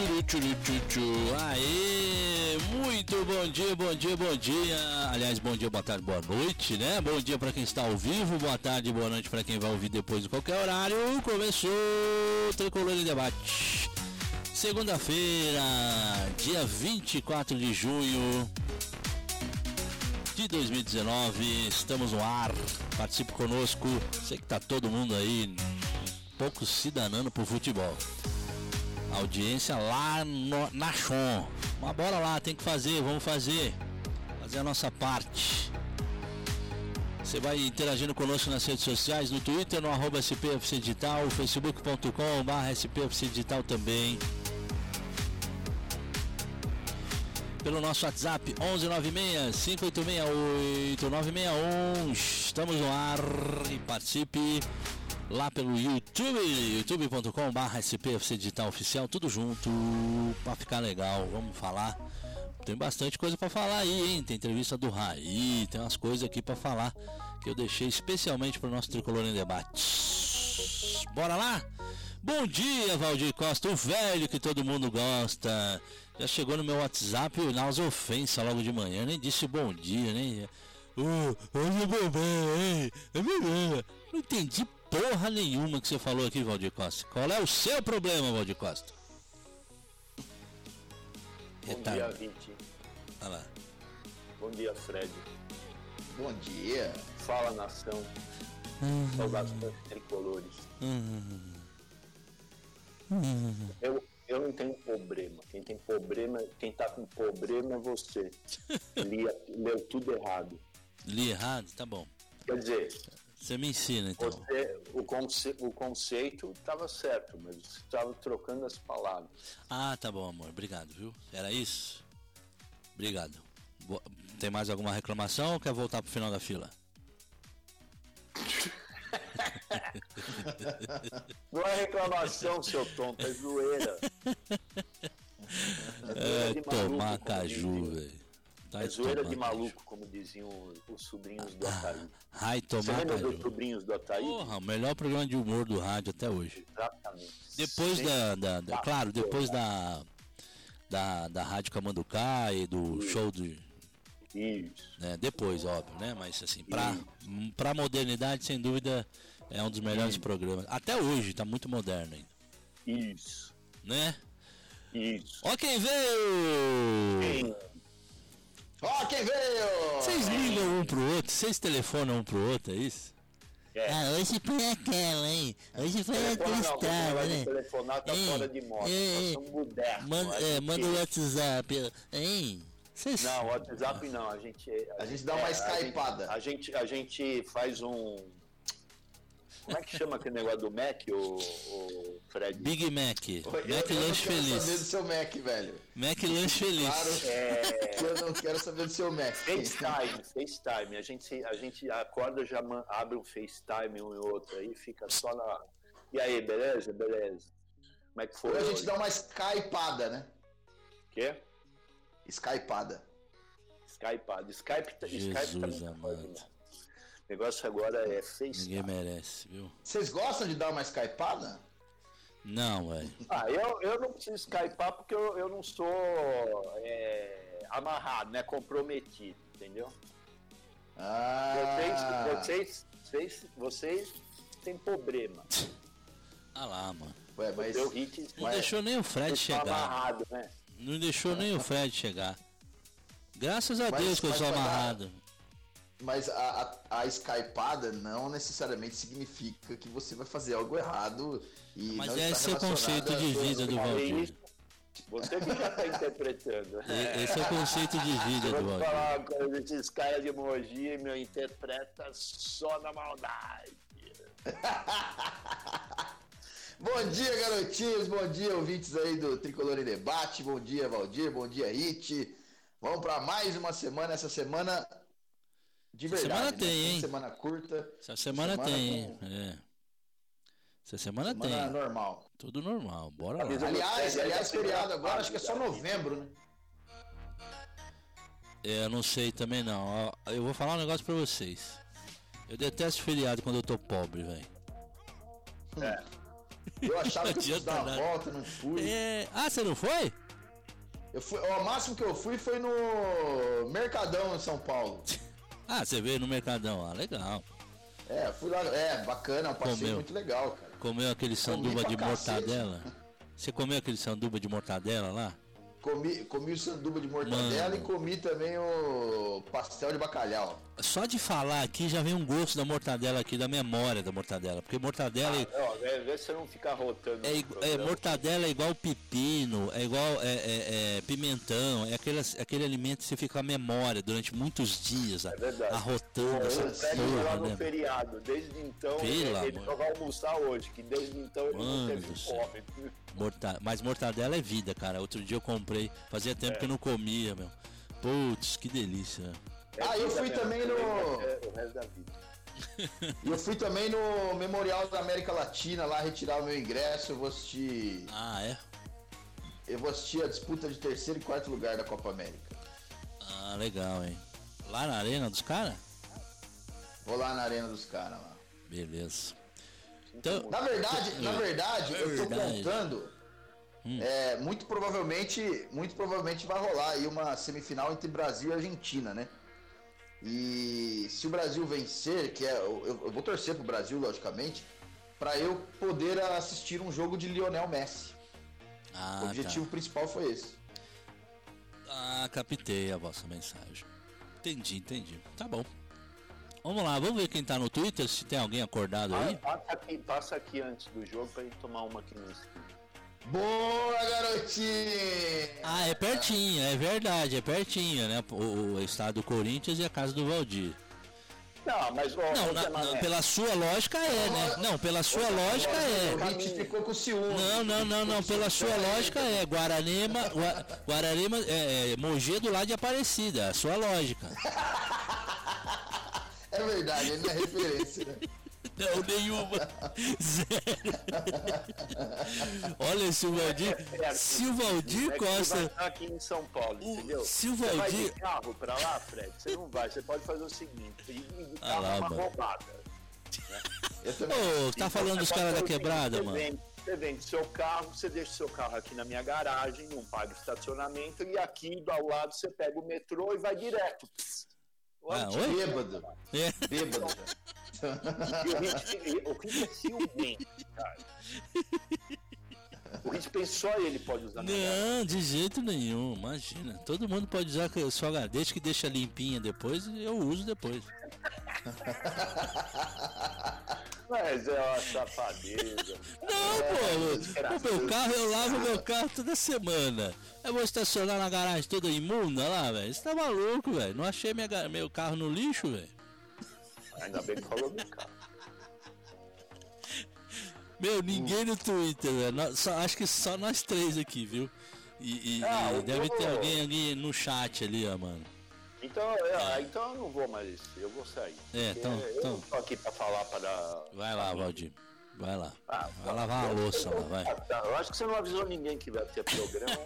tchuru, tchuru, tchuru. Aê, muito bom dia, bom dia, bom dia. Aliás, bom dia, boa tarde, boa noite, né? Bom dia para quem está ao vivo, boa tarde, boa noite para quem vai ouvir depois de qualquer horário. Começou o Tricolor em Debate. Segunda-feira, dia 24 de junho de 2019, estamos no ar. Participe conosco. Sei que tá todo mundo aí, pouco se danando pro futebol. Audiência lá no, na Chon. Mas bora lá, tem que fazer, vamos fazer. Fazer a nossa parte. Você vai interagindo conosco nas redes sociais, no Twitter, no arroba Digital, facebook.com barra Digital também. Pelo nosso WhatsApp 1196 586 Estamos no ar e participe lá pelo YouTube, youtube.com.br SPFC Digital Oficial, tudo junto, pra ficar legal, vamos falar. Tem bastante coisa para falar aí, hein? Tem entrevista do Raí, tem umas coisas aqui para falar que eu deixei especialmente para o nosso Tricolor em Debate. Bora lá? Bom dia, Valdir Costa, o velho que todo mundo gosta. Já chegou no meu WhatsApp nas ofensas logo de manhã, nem disse bom dia, nem. Oh, hoje é bebê, hein? Não entendi porra nenhuma que você falou aqui, Valdir Costa. Qual é o seu problema, Valdir Costa? Bom Retardo. dia, 20. Olha lá. Bom dia, Fred. Bom dia. Fala, nação. Uhum. Saudações tricolores. Uhum. Eu, eu não tenho problema. Quem tem problema, quem tá com problema é você. Lia, leu tudo errado. Li errado? Tá bom. Quer dizer, você me ensina então. Você, o, conce, o conceito estava certo, mas você estava trocando as palavras. Ah, tá bom, amor. Obrigado, viu? Era isso? Obrigado. Tem mais alguma reclamação ou quer voltar pro final da fila? Não é reclamação, seu tonto, é zoeira. É, é tomar caju, velho. Tá é zoeira de maluco, como diziam os sobrinhos do Ataí. Ai, tomar Você lembra dos sobrinhos do Ataí? Porra, o melhor programa de humor do rádio até hoje. Exatamente. Depois da, da, da, Claro, depois da. Da, da Rádio Camanducá e do Isso. show do. Isso. Né, depois, óbvio, né? Mas assim, pra, pra modernidade, sem dúvida, é um dos melhores Isso. programas. Até hoje, tá muito moderno ainda. Isso. Né? Isso. Ó quem veio! Quem? Ó, quem veio! Vocês ligam um pro outro, vocês telefonam um pro outro, é isso? É. Ah, hoje foi aquela, hein? Hoje foi a testada, né? telefonar tá fora de moto, ei, nós somos Manda, é, manda o WhatsApp, hein? Cês... Não, WhatsApp não, a gente... A, a gente dá uma é, skypada. A gente, a gente faz um como é que chama aquele negócio do Mac, o, o Fred? Big Mac. Eu, Mac eu Lanche Feliz. Eu não quero saber do seu Mac, velho. Mac Lanche Feliz. Claro é... eu não quero saber do seu Mac. FaceTime, FaceTime. A gente, a gente acorda, já abre um FaceTime um e outro aí, fica só na... E aí, beleza? Beleza. Como é que foi? Ou a gente dá uma Skypada, né? Quê? Skypada. Skypada. Skype, Jesus Skype tá amado negócio agora é FaceTime. Ninguém merece, viu? Vocês gostam de dar uma skypada? Não, velho. Ah, eu, eu não preciso skypar porque eu, eu não sou é, amarrado, né? Comprometido, entendeu? Ah. Vocês, vocês, vocês, vocês têm problema. Ah lá, mano. Ué, mas... O hit, não deixou nem o Fred chegar. Amarrado, né? Não deixou nem o Fred chegar. Graças a mas, Deus que eu sou amarrado. Dar mas a, a, a skypada não necessariamente significa que você vai fazer algo errado e Mas não esse é o conceito de vida do Valdir. Você que já está interpretando. Esse é o conceito de vida do Valdir. Vou falar uma coisa, esses caras de Mogi, meu, interpreta só na maldade. bom dia, garotinhos, bom dia, ouvintes aí do Tricolor em Debate, bom dia, Valdir, bom dia, It. Vamos para mais uma semana, essa semana de Essa verdade. semana tem, né? hein? Semana curta. Essa semana, semana tem, com... é. Essa semana, semana tem. normal. Tudo normal, bora lá. Aliás, aliás, feriado agora, acho que é só novembro, né? É, eu não sei também não. Eu vou falar um negócio pra vocês. Eu detesto feriado quando eu tô pobre, velho. É. Eu achava que eu dar uma volta, não fui. É... Ah, você não foi? Eu fui. O máximo que eu fui foi no Mercadão em São Paulo. Ah, você veio no Mercadão. Ah, legal. É, fui lá. É, bacana, um passeio Comeu. muito legal, cara. Comeu aquele sanduba de cacete. mortadela? Você comeu aquele sanduba de mortadela lá? Comi, comi o sanduba de mortadela Mano. e comi também o pastel de bacalhau. Só de falar aqui já vem um gosto da mortadela aqui, da memória da mortadela. Porque mortadela é, Ó, vê, vê se você não fica rotando. é, é, mortadela é igual pepino, é igual é, é- é pimentão, é aquele, aquele alimento que você fica a memória durante muitos dias, É verdade. arrotando essa Eu pego ele lá porra, no né? feriado. Desde então, Pelo ele, só vai almoçar hoje, que desde então ele Mano não teve fome. Morta... Mas mortadela é vida, cara. Outro dia eu comprei, fazia tempo É. que eu não comia, meu. Putz, que delícia. É Ah, eu fui também no- é o resto da vida. Eu fui também no Memorial da América Latina lá retirar o meu ingresso. Eu vou assistir. Ah, é? Eu vou assistir a disputa de terceiro e quarto lugar da Copa América. Ah, legal, hein? Lá na arena dos caras? Vou lá na arena dos caras lá. Beleza. Então, Na verdade, na verdade, É eu tô verdade. contando. Hum. É, muito provavelmente, muito provavelmente vai rolar aí uma semifinal entre Brasil e Argentina, né? E se o Brasil vencer, que é, eu, eu vou torcer pro Brasil, logicamente, para eu poder assistir um jogo de Lionel Messi. ah, o objetivo principal foi esse. tá. Ah, captei a vossa mensagem. Entendi, entendi. Tá bom. Vamos lá, vamos ver quem tá no Twitter, se tem alguém acordado Ah, aí. Passa aqui, passa aqui antes do jogo pra gente tomar uma aqui no. Boa, garotinho! Ah, é pertinho, é verdade, é pertinho, né? O, o estado do Corinthians e a casa do Valdir. Não, mas ó, Não, na- Mané, pela sua lógica é, né? Não, pela sua lógica O é. Hit ficou com ciúme. Não, não, não, não, pela sua lógica é. Guararema, Gua- Guararema é, é Mogi do lado de Aparecida, a sua lógica. É verdade, ele não é referência, né? Não, nenhuma. Zero. Olha, se o Valdir, se o Valdir é Costa. aqui em São Paulo, O- entendeu? se o Você vai Valdir- de carro pra lá, Fred? Você não vai. Você pode fazer o seguinte: ir Ah lá, é uma mano. roubada. Também. Ô, tá falando dos caras da quebrada, mano? Você vende, seu carro, você deixa seu carro aqui na minha garagem, não paga estacionamento, e aqui do ao lado você pega o metrô e vai direto. Ah, oi? Bêbado. É. Bêbado. O Hit é ciumento, cara. O Hit pensou ele pode usar. Não, de jeito nenhum, imagina. Todo mundo pode usar seu HD, desde que deixa limpinha depois, eu uso depois. Mas é uma safadeza. Não, pô, o meu carro, eu lavo meu carro toda semana. Eu vou estacionar na garagem toda imunda lá, velho. Você tá maluco, velho? Não achei minha meu carro no lixo, velho. Ainda bem que falou do carro. Meu, ninguém no Twitter, velho. Só- Acho que só nós três aqui, viu? E, e- Ah, e o deve ter alguém ali no chat ali, ó, mano. Então, é, então eu não vou mais, eu vou sair. É, então- eu então. tô aqui pra falar para. Vai lá, Valdir. Vai lá. Ah, Vai lavar a louça lá, vai. Ah, tá. Eu acho que você não avisou ninguém que vai ter programa.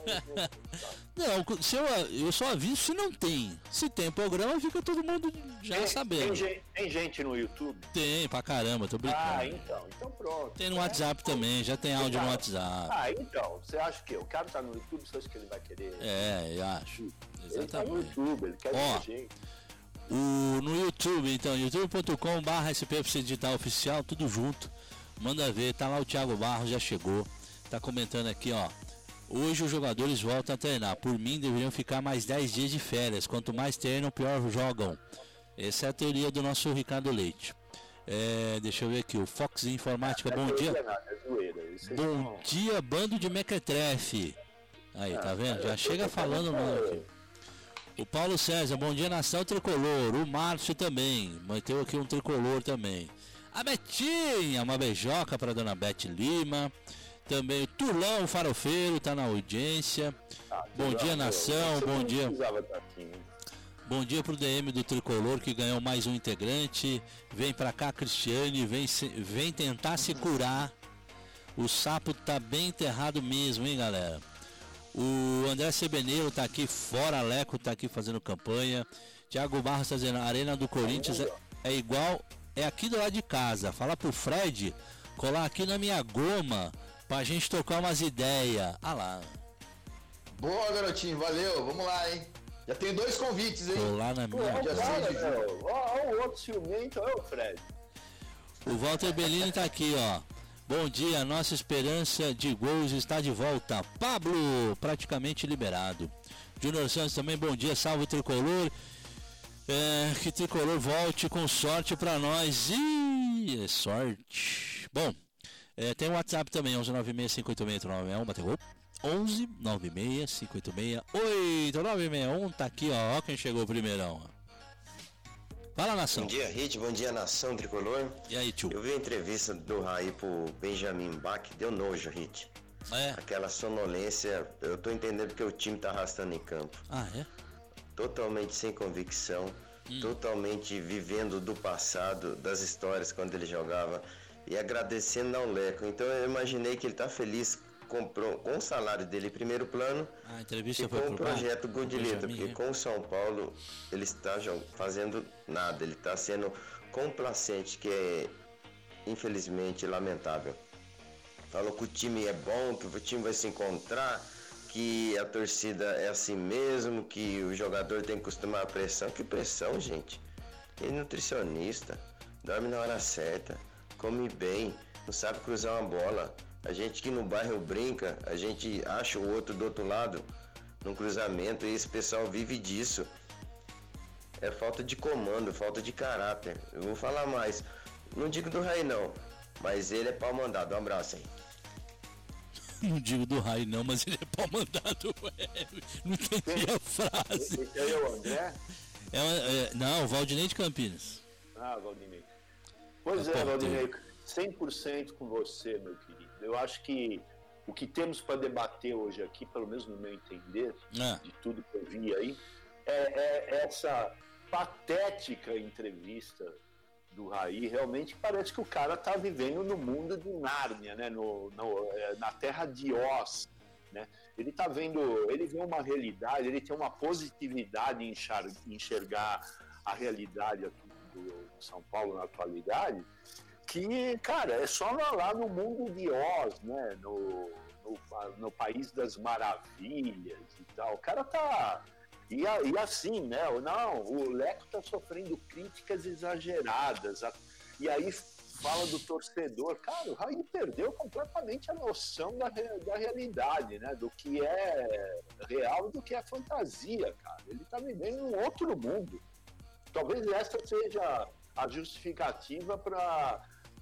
Não, se eu, eu só aviso se não tem. Se tem programa, fica todo mundo já tem, sabendo. Tem, gente- tem gente no YouTube? Tem, pra caramba, tô brincando. Ah, então. Então pronto. Tem no WhatsApp também, já tem áudio no WhatsApp. Ah, então. Você acha que o cara tá no YouTube, você acha que ele vai querer. É, eu acho. Ele tá no Exatamente. YouTube, ele quer Ó, ver gente. O, no YouTube, então, youtube.com.br SPFC Digital Oficial, tudo junto. Manda ver, tá lá o Thiago Barros, já chegou. Tá comentando aqui, ó. Hoje os jogadores voltam a treinar. Por mim, deveriam ficar mais 10 dias de férias. Quanto mais treinam, pior jogam. Essa é a teoria do nosso Ricardo Leite. É, deixa eu ver aqui, o Fox Informática, bom é dia. nada, é aí Bom dia, bando de mequetrefe. Aí, tá vendo? Já chega falando mano aqui. O Paulo César, bom dia nação tricolor. O Márcio também. Manteve aqui um tricolor também. A Betinha, uma beijoca para dona Beth Lima. Também o Turlão Farofeiro tá na audiência. Ah, Bom dia, nação, bom dia. aqui, né? Bom dia pro DM do Tricolor que ganhou mais um integrante. Vem pra cá, Cristiane, vem, se- vem tentar se curar. O sapo tá bem enterrado mesmo, hein, galera? O André Sebeneiro tá aqui fora, Leco tá aqui fazendo campanha. Thiago Barros tá dizendo, a Arena do Corinthians é, é igual, é aqui do lado de casa. Fala pro Fred colar aqui na minha goma pra gente tocar umas ideias. Ah lá. Boa, garotinho, valeu. Vamos lá, hein? Já tem dois convites, hein? Colar na minha olha goma. ó o outro ciumento, olha o Fred. O Walter Bellini tá aqui, ó. Bom dia, nossa esperança de gols está de volta. Pablo, praticamente liberado. Júnior Santos também, bom dia, salve tricolor. É, que tricolor volte com sorte pra nós. Ih, é sorte. Bom, é, tem o WhatsApp também, 1196586961, bateu gol. 11 96 586 8961 tá aqui, ó, ó quem chegou primeirão. Fala, nação. Bom dia, Hit. Bom dia, Nação Tricolor. E aí, tio? Eu vi a entrevista do Raí pro Benjamin Bach, deu nojo, Hit. É. Aquela sonolência, eu tô entendendo que o time tá arrastando em campo. Ah, é? Totalmente sem convicção, totalmente vivendo do passado, das histórias quando ele jogava e agradecendo ao Leco. Então eu imaginei que ele tá feliz com, pro- com o salário dele em primeiro plano A entrevista e com o projeto Benjamin, porque né? com o São Paulo ele está fazendo nada, ele está sendo complacente, que é infelizmente lamentável. Falou que o time é bom, que o time vai se encontrar, que a torcida é assim mesmo, que o jogador tem que acostumar à pressão. Que pressão, gente? Ele é nutricionista, dorme na hora certa, come bem, não sabe cruzar uma bola. A gente que no bairro brinca, a gente acha o outro do outro lado num cruzamento e esse pessoal vive disso. É falta de comando, falta de caráter. Eu vou falar mais. Não digo do Raí não, mas ele é pau mandado. Um abraço aí. Não digo do raio não, mas ele é pau mandado. Não entendi a frase. Esse aí é o André? É, é, não, Valdinei de Campinas. Ah, Valdinei. Pois É é. Valdinei, 100% com você, meu querido. Eu acho que o que temos para debater hoje aqui, pelo menos no meu entender, Ah, de tudo que eu vi aí, é, é essa patética entrevista do Raí. Realmente parece que o cara tá vivendo no mundo de Nárnia, né? No, no- é, na terra de Oz. Né? Ele tá vendo, ele vê uma realidade, ele tem uma positividade em em enxergar a realidade aqui do, São Paulo na atualidade, que, cara, é só lá no mundo de Oz, né? No, no, no país das maravilhas e tal. O cara tá. E, e assim, né? Não, o Leco tá sofrendo críticas exageradas. E aí fala do torcedor. Cara, o Raí perdeu completamente a noção da, da realidade, né? Do que é real e do que é fantasia, cara. Ele tá vivendo um outro mundo. Talvez essa seja a justificativa para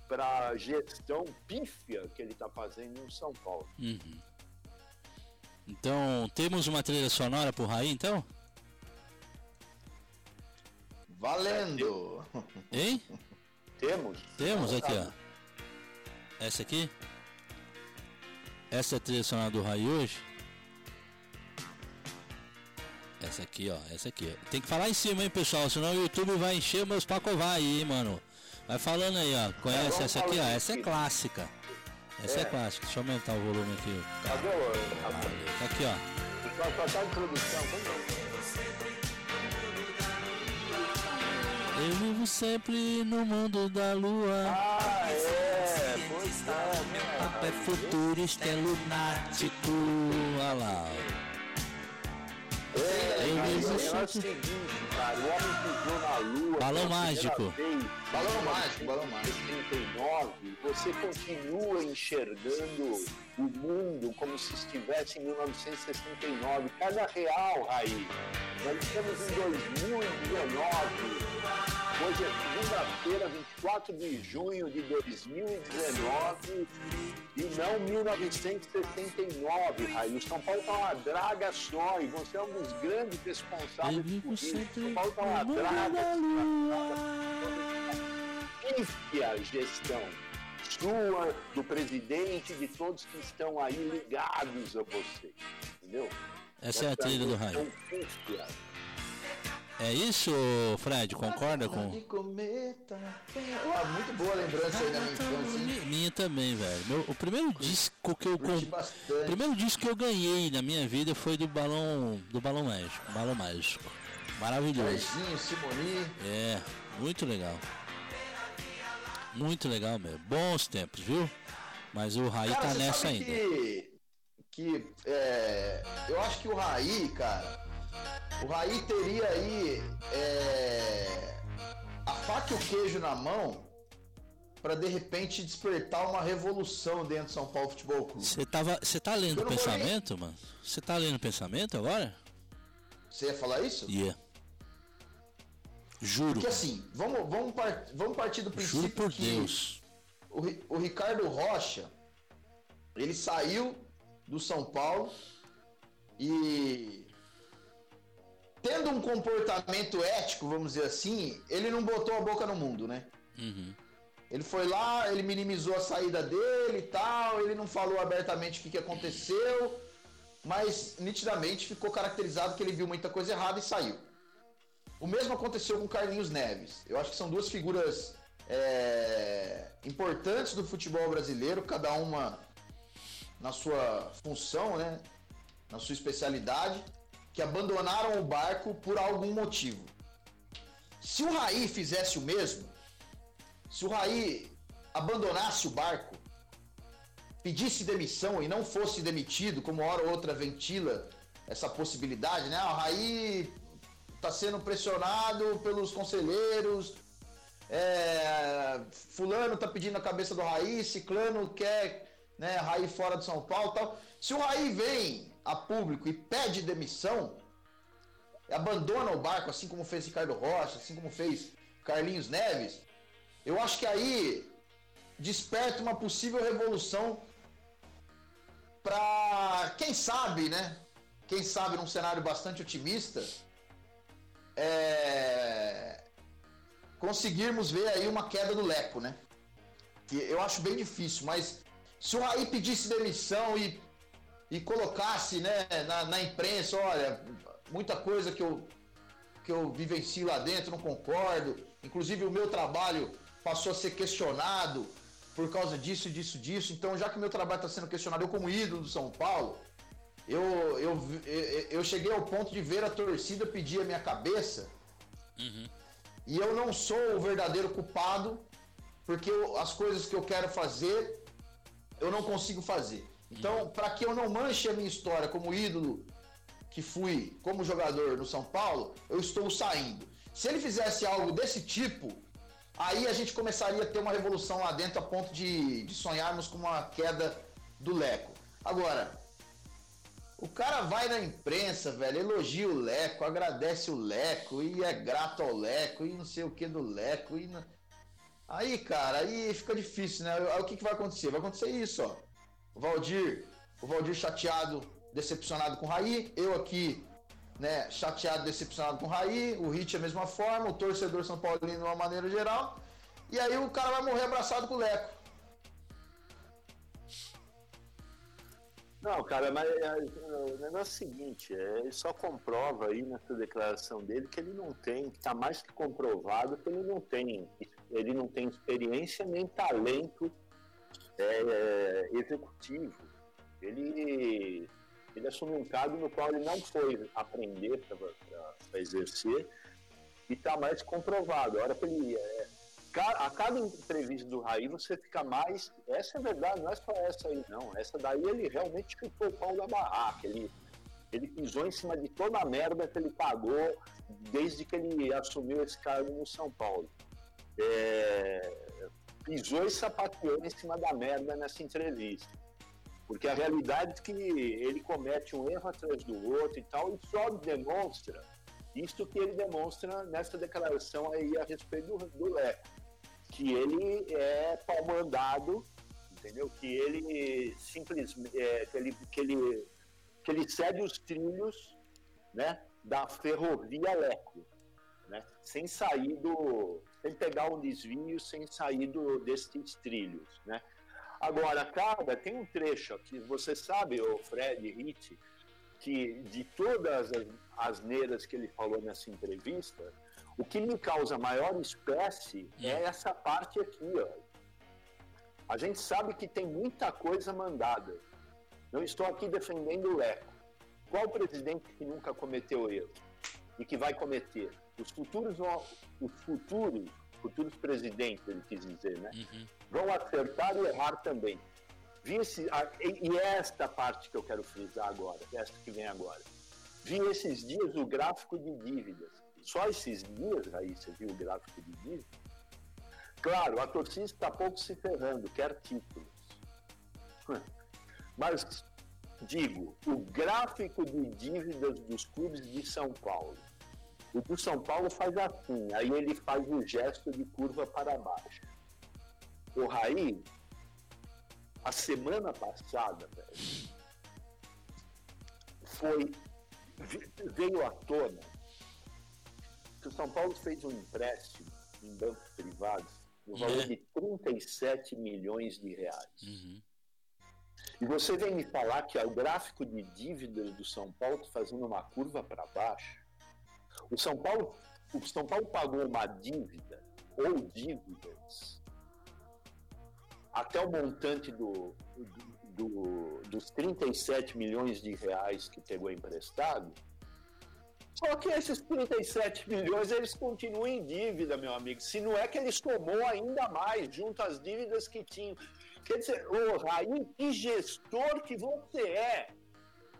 para a gestão pífia que ele está fazendo no São Paulo. uhum. Então, temos uma trilha sonora pro Raí, então? Valendo! Hein? Temos? Temos aqui, ó. Essa aqui? Essa é a trilha sonora do Raí hoje? Essa aqui, ó. Essa aqui. Tem que falar em cima, hein, pessoal? Senão o YouTube vai encher meus pacová aí, hein, mano. Vai falando aí, ó. Conhece vamos essa aqui, ó? Essa é clássica. Essa é, É. clássica. Deixa eu aumentar o volume aqui. Cadê o. Tá aqui, ó. Só só tá em produção. Eu vivo sempre no mundo da lua. Ah, é, pois é, É né? futurista, é lunático. Olha lá. Balão mágico. vez, Balão mágico, balão mágico. 69, você continua enxergando o mundo como se estivesse em 1969. Cada real, Raí. Nós estamos em 2019. Hoje é segunda-feira, 24 de junho de 2019 e não 1969, Raí. O São Paulo está uma draga só e você é um dos grandes responsáveis por isso. O São Paulo está uma draga pífia gestão sua, do presidente, de todos que estão aí ligados a você. Entendeu? Essa é a trilha do Raí. É isso, Fred? Concorda com? De cometa. Ah, muito boa lembrança aí minha infância, hein? Minha também, velho. Meu- o primeiro disco que eu comprei. Primeiro disco que eu ganhei na minha vida foi do balão. Do balão mágico. Balão mágico. Maravilhoso. Simoni. É, muito legal. Muito legal mesmo. Bons tempos, viu? Mas o Raí cara, tá nessa ainda. Que, que é, eu acho que o Raí, cara, o Raí teria aí é, a faca e o queijo na mão para de repente despertar uma revolução dentro do São Paulo Futebol Clube. Você tava, você tá lendo o pensamento, mano? Você tá lendo o pensamento agora? Você ia falar isso? Ia. Yeah. Juro. Porque assim, vamos, vamos, part, vamos partir do princípio Juro por que Deus. O, o Ricardo Rocha, ele saiu do São Paulo e tendo um comportamento ético, vamos dizer assim, ele não botou a boca no mundo, né? Uhum. Ele foi lá, ele minimizou a saída dele e tal, ele não falou abertamente o que, que aconteceu, mas nitidamente ficou caracterizado que ele viu muita coisa errada e saiu. O mesmo aconteceu com Carlinhos Neves. Eu acho que são duas figuras é, importantes do futebol brasileiro, cada uma na sua função, né? na sua especialidade, que abandonaram o barco por algum motivo. Se o Raí fizesse o mesmo, se o Raí abandonasse o barco, pedisse demissão e não fosse demitido, como hora ou outra ventila essa possibilidade, né? Ah, o Raí está sendo pressionado pelos conselheiros, é, fulano está pedindo a cabeça do Raí, ciclano quer né, Raí fora de São Paulo tal. Se o Raí vem a público e pede demissão, abandona o barco, assim como fez Ricardo Rocha, assim como fez Carlinhos Neves, eu acho que aí desperta uma possível revolução para quem sabe, né? Quem sabe num cenário bastante otimista, é... conseguirmos ver aí uma queda do Leco, né? Que eu acho bem difícil, mas se o Raí pedisse demissão e, e colocasse né, na, na imprensa, olha, muita coisa que eu, que eu vivencio lá dentro, não concordo. Inclusive o meu trabalho passou a ser questionado por causa disso, disso, disso. Então, já que meu trabalho está sendo questionado, eu como ídolo do São Paulo, eu, eu, eu, cheguei ao ponto de ver a torcida pedir a minha cabeça. Uhum. E eu não sou o verdadeiro culpado, porque eu, as coisas que eu quero fazer, eu não consigo fazer. Então, para que eu não manche a minha história como ídolo que fui como jogador no São Paulo, eu estou saindo. Se ele fizesse algo desse tipo, aí a gente começaria a ter uma revolução lá dentro a ponto de, de sonharmos com uma queda do Leco. Agora, o cara vai na imprensa, velho, elogia o Leco, agradece o Leco e é grato ao Leco e não sei o que do Leco e não... aí, cara, aí fica difícil, né? O que, que vai acontecer? Vai acontecer isso, ó. O Valdir, o Valdir chateado, decepcionado com o Raí, eu aqui né, chateado, decepcionado com o Raí, o Hit a mesma forma, o torcedor São Paulino de uma maneira geral, e aí o cara vai morrer abraçado com o Leco. Não, cara, mas é, o negócio é o seguinte, é, ele só comprova aí nessa declaração dele que ele não tem, que está mais que comprovado que ele não tem, ele não tem experiência nem talento é, é executivo. Ele ele assumiu um cargo no qual ele não foi aprender para exercer e está mais comprovado. A hora que ele é, a cada entrevista do Raí você fica mais. Essa é verdade, não é só essa aí, não. Essa daí ele realmente ficou o pau da barraca. Ele, ele pisou em cima de toda a merda que ele pagou desde que ele assumiu esse cargo no São Paulo. É, pisou e sapateou em cima da merda nessa entrevista. Porque a realidade é que ele comete um erro atrás do outro e tal, e só demonstra isto que ele demonstra nessa declaração aí a respeito do, do Leco, que ele é pau mandado, entendeu? Que ele simplesmente, é, que, ele, que, ele, que ele segue os trilhos, né, da ferrovia Leco, né, sem sair do, sem pegar um desvio, sem sair do, desses trilhos, né. Agora, cara, tem um trecho que você sabe, o Fred Hit, que de todas as asneiras que ele falou nessa entrevista, o que me causa maior espécie é hum. essa parte aqui, ó. A gente sabe que tem muita coisa mandada. Não estou aqui defendendo o Leco. Qual presidente que nunca cometeu erro e que vai cometer? Os futuros, os futuros futuros presidentes, ele quis dizer, né? Uhum. Vão acertar e errar também. Vi esse, e, esta parte que eu quero frisar agora, esta que vem agora. Vi esses dias o gráfico de dívidas. Só esses dias aí você viu o gráfico de dívidas? Claro, a torcida está pouco se ferrando, quer títulos. Mas digo, o gráfico de dívidas dos clubes de São Paulo. O do São Paulo faz assim, aí ele faz o gesto de curva para baixo. O Raí, a semana passada, velho, foi veio à tona que o São Paulo fez um empréstimo em bancos privados no valor é. de 37 milhões de reais. Uhum. E você vem me falar que o gráfico de dívidas do São Paulo está fazendo uma curva para baixo. O São Paulo, o São Paulo pagou uma dívida ou dívidas até o montante do, do, do, dos 37 milhões de reais que pegou emprestado. Só que esses 37 milhões eles continuam em dívida, meu amigo. Se não é que eles tomou ainda mais junto às dívidas que tinham. Quer dizer, ô Raí, que gestor que você é,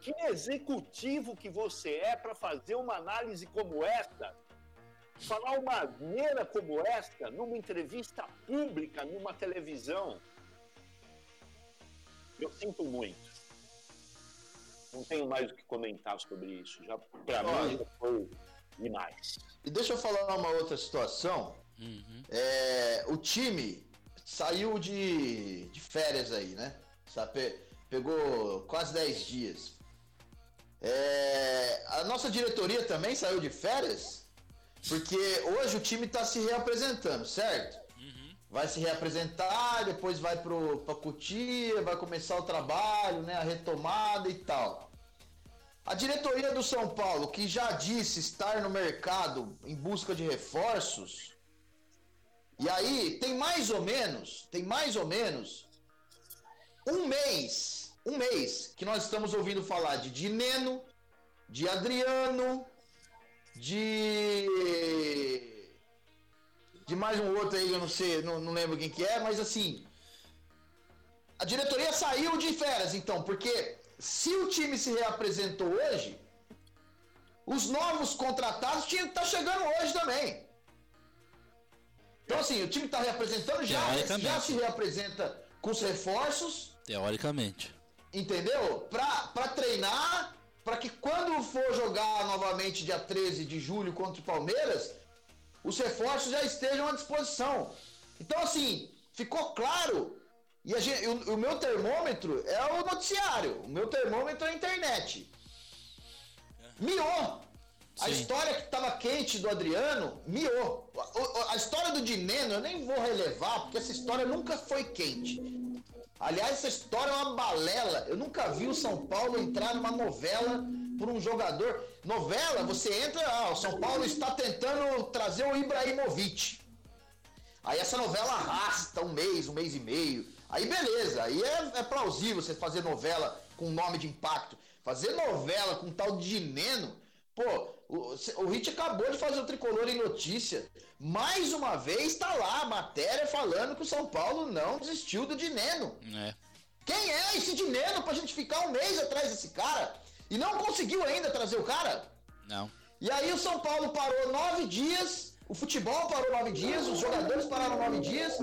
que executivo que você é para fazer uma análise como esta, falar uma maneira como esta numa entrevista pública, numa televisão. Eu sinto muito. Não tenho mais o que comentar sobre isso. Já para mim já foi demais. E deixa eu falar uma outra situação. Uhum. É, o time saiu de, de férias aí, né? Sabe, pegou quase 10 dias. É, a nossa diretoria também saiu de férias, porque hoje o time está se reapresentando, certo? Uhum. Vai se reapresentar, depois vai para Cutia, vai começar o trabalho, né, a retomada e tal. A diretoria do São Paulo, que já disse estar no mercado em busca de reforços, e aí tem mais ou menos, tem mais ou menos um mês, um mês que nós estamos ouvindo falar de Dineno, de Adriano, de de mais um outro aí, eu não sei, não, não lembro quem que é, mas assim, a diretoria saiu de férias, então, porque se o time se reapresentou hoje, os novos contratados tinham que estar tá chegando hoje também. Então, assim, o time está reapresentando já, já se reapresenta com os reforços. Teoricamente. Entendeu? Para treinar, para que quando for jogar novamente dia 13 de julho contra o Palmeiras, os reforços já estejam à disposição. Então, assim, ficou claro. E gente, o, o, meu termômetro é o noticiário. O meu termômetro é a internet. Miou. A história que estava quente do Adriano miou. A, a, história do Dineno eu nem vou relevar, porque essa história nunca foi quente. Aliás, essa história é uma balela. Eu nunca vi o São Paulo entrar numa novela por um jogador. Novela, você entra, ah, o São Paulo está tentando trazer o Ibrahimovic. Aí essa novela arrasta um mês, um mês e meio. Aí beleza, aí é, é plausível você fazer novela com nome de impacto. Fazer novela com tal de Dineno, pô, o, o Hit acabou de fazer o tricolor em notícia. Mais uma vez está lá a matéria falando que o São Paulo não desistiu do Dineno. É. Quem é esse Dineno pra gente ficar um mês atrás desse cara? E não conseguiu ainda trazer o cara? Não. E aí o São Paulo parou nove dias, o futebol parou nove dias, os jogadores pararam nove dias,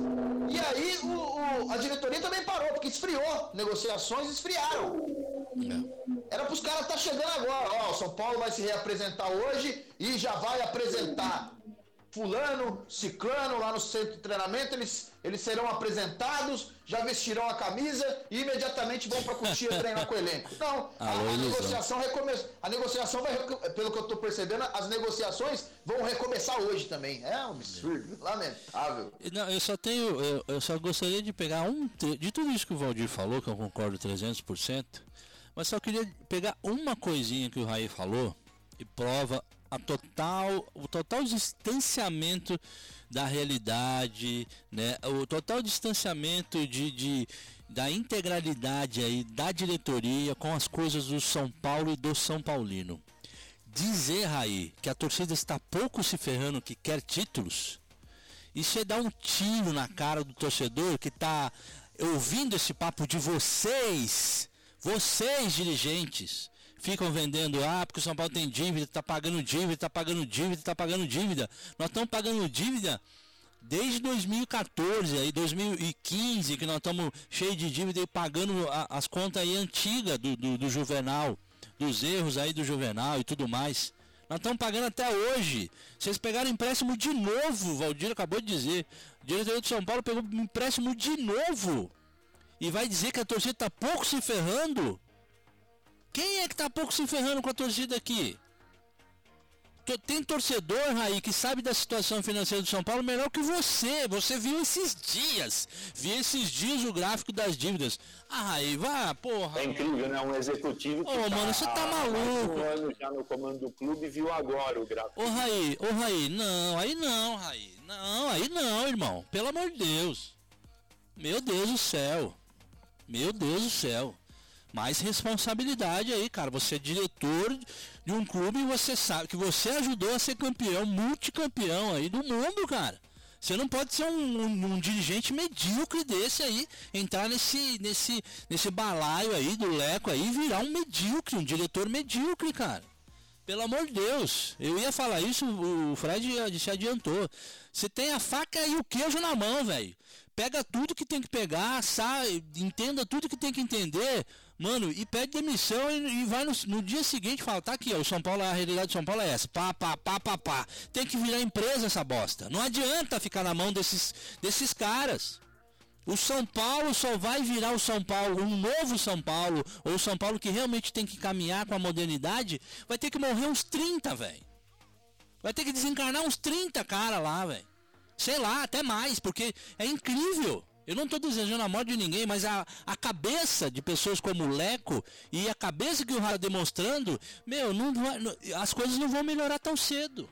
e aí o, o, a diretoria também parou, porque esfriou. Negociações esfriaram. É. Era para os caras estar tá chegando agora. Ó, o São Paulo vai se reapresentar hoje e já vai apresentar fulano, ciclano lá no centro de treinamento, eles, eles serão apresentados, já vestirão a camisa e imediatamente vão para Cotia treinar com o elenco. Não, a, a negociação recomeça. A negociação vai, pelo que eu estou percebendo, as negociações vão recomeçar hoje também. É um absurdo, lamentável. Não, eu só tenho, eu, eu só gostaria de pegar um de tudo isso que o Valdir falou, que eu concordo 300%. Mas só queria pegar uma coisinha que o Raí falou e prova a total, o total distanciamento da realidade, né? O total distanciamento de, de da integralidade aí da diretoria com as coisas do São Paulo e do São Paulino. Dizer, Raí, que a torcida está pouco se ferrando que quer títulos, Isso é dar um tiro na cara do torcedor que tá ouvindo esse papo de vocês, vocês dirigentes, ficam vendendo, ah, porque o São Paulo tem dívida, tá pagando dívida, tá pagando dívida, tá pagando dívida. Nós estamos pagando dívida desde 2014, aí 2015, que nós estamos cheios de dívida e pagando as contas aí antigas do, do, do Juvenal, dos erros aí do Juvenal e tudo mais. Nós estamos pagando até hoje. Vocês pegaram empréstimo de novo, Valdir acabou de dizer. O diretor de São Paulo pegou empréstimo de novo. E vai dizer que a torcida está pouco se ferrando? Quem é que está pouco se ferrando com a torcida aqui? Tem torcedor, Raí, que sabe da situação financeira do São Paulo melhor que você. Você viu esses dias. Viu esses dias o gráfico das dívidas. Ah, Raí, vá, porra. É incrível, né? Um executivo que Ô, tá mano, você tá maluco. um ano já no comando do clube viu agora o gráfico. Ô, Raí, ô, Raí, não, aí não, Raí. Não, aí não, irmão. Pelo amor de Deus. Meu Deus do céu. Meu Deus do céu mais responsabilidade aí, cara. Você é diretor de um clube e você sabe que você ajudou a ser campeão, multicampeão aí do mundo, cara. Você não pode ser um, um, um, dirigente medíocre desse aí, entrar nesse, nesse, nesse balaio aí do Leco aí e virar um medíocre, um diretor medíocre, cara. Pelo amor de Deus, eu ia falar isso, o Fred se adiantou. Você tem a faca e o queijo na mão, velho. Pega tudo que tem que pegar, sai, entenda tudo que tem que entender Mano, e pede demissão e, e vai no, no, dia seguinte fala, tá aqui, ó, o São Paulo, a realidade do São Paulo é essa. Pá, pá, pá, pá, pá. Tem que virar empresa essa bosta. Não adianta ficar na mão desses, desses caras. O São Paulo só vai virar o São Paulo, um novo São Paulo, ou o São Paulo que realmente tem que caminhar com a modernidade, vai ter que morrer uns 30, velho. Vai ter que desencarnar uns 30 cara lá, velho. Sei lá, até mais, porque é incrível. Eu não estou desejando a morte de ninguém, mas a, a cabeça de pessoas como o Leco e a cabeça que o Rara demonstrando, meu, não, não, as coisas não vão melhorar tão cedo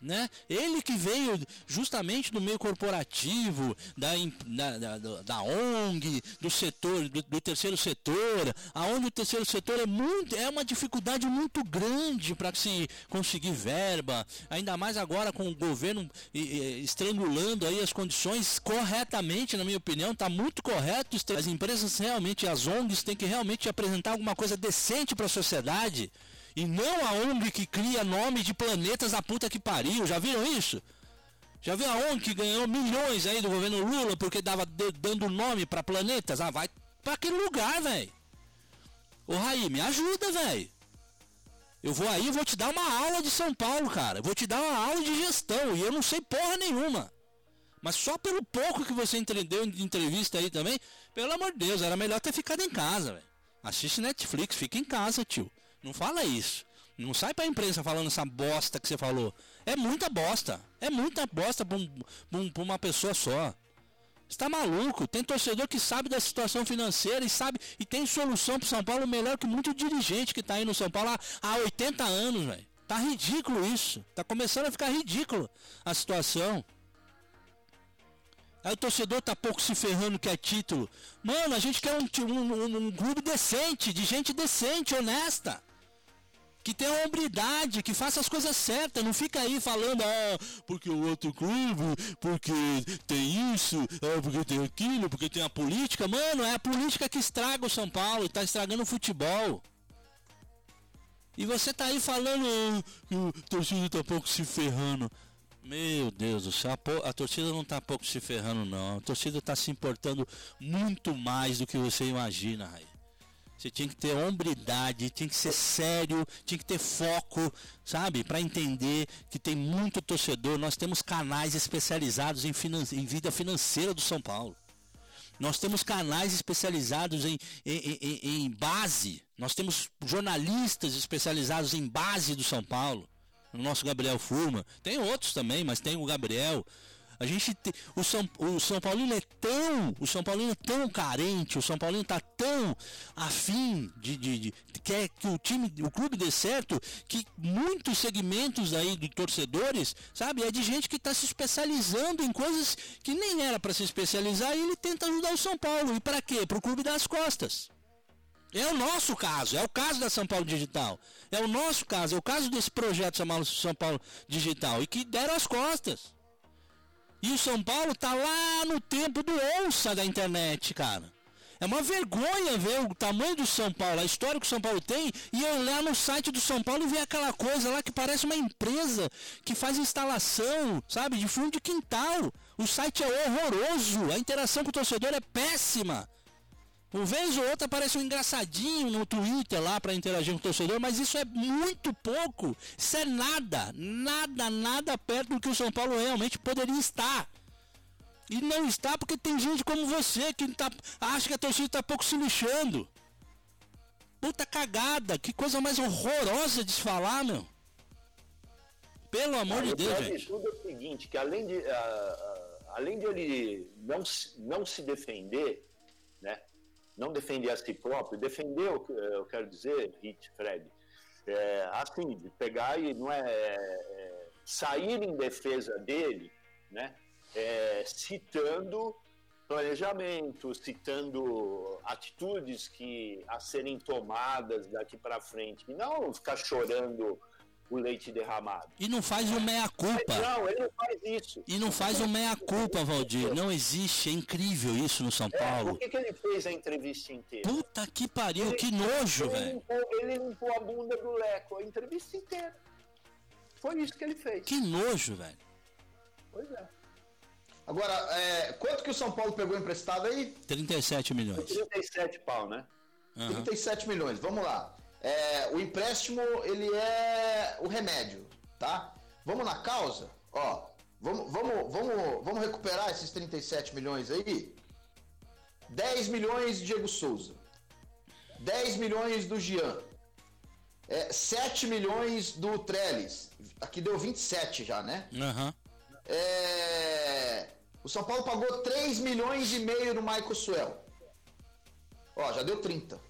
né? Ele que veio justamente do meio corporativo, da, da, da, da ONG, do setor, do, do, terceiro setor, aonde o terceiro setor é muito, é uma dificuldade muito grande para se conseguir verba, ainda mais agora com o governo estrangulando aí as condições corretamente, na minha opinião, está muito correto. As empresas realmente, as ONGs têm que realmente apresentar alguma coisa decente para a sociedade e não a ONG que cria nome de planetas da puta que pariu. Já viram isso? Já viu a ONG que ganhou milhões aí do governo Lula porque dava dando nome para planetas? Ah, vai para aquele lugar, velho. Ô Raí, me ajuda, velho. Eu vou aí, vou te dar uma aula de São Paulo, cara. Vou te dar uma aula de gestão e eu não sei porra nenhuma. Mas só pelo pouco que você entendeu de entrevista aí também, pelo amor de Deus, era melhor ter ficado em casa, velho. Assiste Netflix, fica em casa, tio. Não fala isso. Não sai pra imprensa falando essa bosta que você falou. É muita bosta. É muita bosta pra, um, pra uma pessoa só. Você tá maluco? Tem torcedor que sabe da situação financeira e sabe e tem solução pro São Paulo melhor que muito dirigente que tá aí no São Paulo há, há 80 anos, velho. Tá ridículo isso. Tá começando a ficar ridículo a situação. Aí o torcedor tá pouco se ferrando que é título. Mano, a gente quer um, um, um, um clube decente, de gente decente, honesta que tenha hombridade, que faça as coisas certas, não fica aí falando, ah, porque o outro clube, porque tem isso, ah, porque tem aquilo, porque tem a política. Mano, é a política que estraga o São Paulo, está estragando o futebol. E você tá aí falando que o torcida tá pouco se ferrando. Meu Deus do céu, a, a torcida não tá pouco se ferrando não. A torcida tá se importando muito mais do que você imagina, Raí. Você tinha que ter hombridade, tinha que ser sério, tinha que ter foco, sabe? Para entender que tem muito torcedor. Nós temos canais especializados em, finan em vida financeira do São Paulo. Nós temos canais especializados em, em, em, em, base. Nós temos jornalistas especializados em base do São Paulo. O nosso Gabriel Furma. Tem outros também, mas tem o Gabriel. A gente te, o São o São Paulino é tão, o São Paulino é tão carente, o São Paulino tá tão afim de, de, de quer que o time, o clube dê certo, que muitos segmentos aí de torcedores, sabe, é de gente que está se especializando em coisas que nem era para se especializar e ele tenta ajudar o São Paulo. E para quê? Para o clube das costas. É o nosso caso, é o caso da São Paulo Digital. É o nosso caso, é o caso desse projeto chamado São Paulo Digital e que deram as costas. E o São Paulo tá lá no tempo do onça da internet, cara. É uma vergonha ver o tamanho do São Paulo, a história que o São Paulo tem, e lá no site do São Paulo e ver aquela coisa lá que parece uma empresa que faz instalação, sabe, de fundo de quintal. O site é horroroso, a interação com o torcedor é péssima. Uma vez ou outra aparece um engraçadinho no Twitter lá para interagir com o torcedor, mas isso é muito pouco. Isso é nada, nada, nada perto do que o São Paulo realmente poderia estar. E não está porque tem gente como você que tá, acha que a torcida está pouco se lixando. Puta cagada, que coisa mais horrorosa de se falar, meu. Pelo amor ah, de Deus, gente. tudo é o seguinte, que além de, uh, uh, além de ele não, não se defender? Não defender a si próprio, defender, eu quero dizer, Hit, Fred, é, assim, de pegar e não é, é sair em defesa dele, né? é, citando planejamento, citando atitudes que a serem tomadas daqui para frente, e não ficar chorando o leite derramado. E não faz o meia-culpa. Não, ele não faz isso. E não faz o meia-culpa, Valdir. Não existe. É incrível isso no São é, Paulo. por que, que ele fez a entrevista inteira? Puta que pariu, ele, que nojo, velho. Ele limpou a bunda do Leco a entrevista inteira. Foi isso que ele fez. Que nojo, velho. Pois é. Agora, é, quanto que o São Paulo pegou emprestado aí? 37 milhões. 37 pau, né? Uhum. 37 milhões, vamos lá. É, o empréstimo, ele é o remédio, tá? Vamos na causa? Ó, vamos, vamos, vamos, vamos recuperar esses 37 milhões aí? 10 milhões Diego Souza. 10 milhões do Jean. É, 7 milhões do Trellis. Aqui deu 27 já, né? Uhum. É... O São Paulo pagou 3 milhões e meio no Michael Suel. Ó, já deu 30.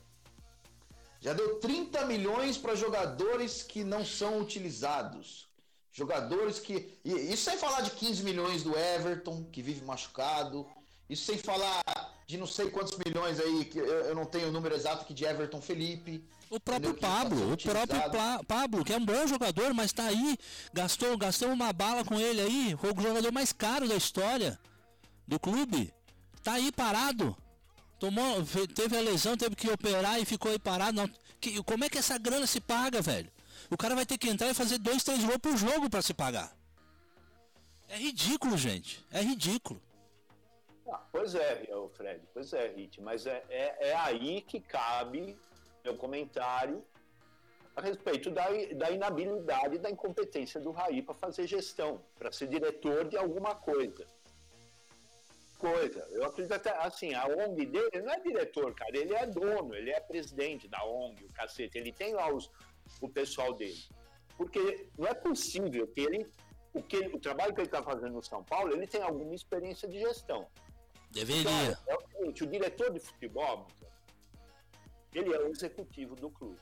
Já deu 30 milhões para jogadores que não são utilizados. Jogadores que. Isso sem falar de 15 milhões do Everton, que vive machucado. Isso sem falar de não sei quantos milhões aí, que eu não tenho o número exato que de Everton Felipe. O próprio Pablo, o próprio Pablo, que é um bom jogador, mas tá aí, gastou, gastou uma bala com ele aí, foi o jogador mais caro da história do clube. Tá aí parado. Tomou, teve a lesão, teve que operar e ficou aí parado. Não, que, como é que essa grana se paga, velho? O cara vai ter que entrar e fazer dois, três gols por jogo para se pagar. É ridículo, gente. É ridículo. Ah, pois é, Fred, pois é, Rit, mas é, é, é aí que cabe meu comentário a respeito da, da inabilidade, da incompetência do Raí para fazer gestão, para ser diretor de alguma coisa. Coisa. Eu acredito até, assim, a ONG dele não é diretor, cara, ele é dono, ele é presidente da ONG, o cacete, ele tem lá os, o pessoal dele. Porque não é possível que ele, o, que, o trabalho que ele está fazendo no São Paulo, ele tem alguma experiência de gestão. Deveria. Então, é o seguinte, o diretor de futebol, ele é o executivo do clube.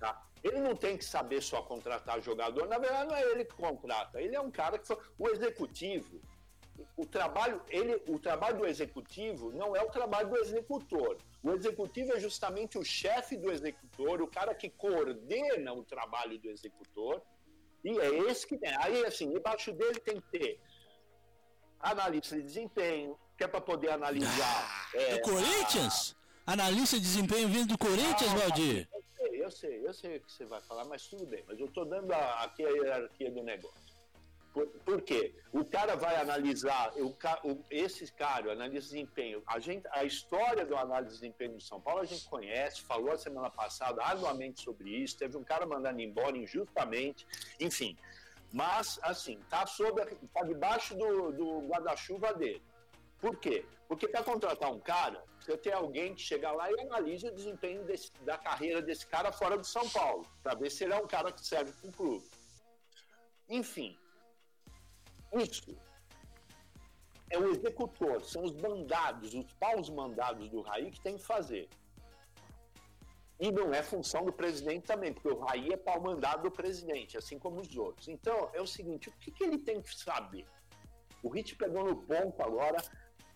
Tá? Ele não tem que saber só contratar jogador, na verdade não é ele que contrata, ele é um cara que foi o executivo. O trabalho, ele, o trabalho do executivo não é o trabalho do executor. O executivo é justamente o chefe do executor, o cara que coordena o trabalho do executor. E é esse que tem. Aí, assim, debaixo dele tem que ter analista de desempenho, que é para poder analisar. Ah, é, do Corinthians? analista de desempenho vindo do Corinthians, ah, Valdir? Eu sei, eu sei, eu sei o que você vai falar, mas tudo bem. Mas eu estou dando a, aqui a hierarquia do negócio. Por, por quê? O cara vai analisar, o, o, esse cara, analisa desempenho, a, gente, a história do análise de desempenho do São Paulo a gente conhece, falou a semana passada arduamente sobre isso, teve um cara mandando embora injustamente, enfim. Mas, assim, tá, sobre, tá debaixo do, do guarda-chuva dele. Por quê? Porque para contratar um cara, você tem alguém que chega lá e analisa o desempenho desse, da carreira desse cara fora do São Paulo, para ver se ele é um cara que serve para o clube. Enfim, isso é o executor, são os mandados, os paus mandados do Raí que tem que fazer. E não é função do presidente também, porque o Raí é pau mandado do presidente, assim como os outros. Então, é o seguinte, o que, que ele tem que saber? O Rit pegou no ponto agora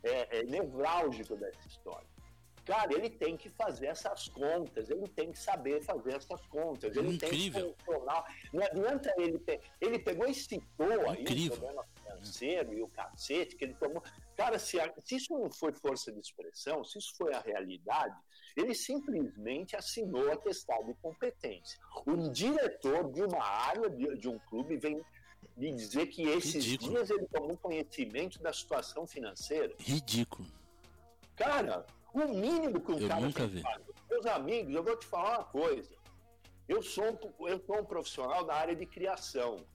é, é, nevrálgico dessa história. Cara, ele tem que fazer essas contas, ele tem que saber fazer essas contas, ele Incrível. tem que funcionar. Não adianta ele ter. Ele pegou e citou aí Incrível. o problema financeiro e o cacete que ele tomou. Cara, se, a, se isso não foi força de expressão, se isso foi a realidade, ele simplesmente assinou a atestado de competência. Um diretor de uma área de, de um clube vem me dizer que esses Ridículo. dias ele tomou conhecimento da situação financeira. Ridículo. Cara, o mínimo que um eu cara nunca vi. Meus amigos, eu vou te falar uma coisa. Eu sou, um, eu sou um profissional da área de criação.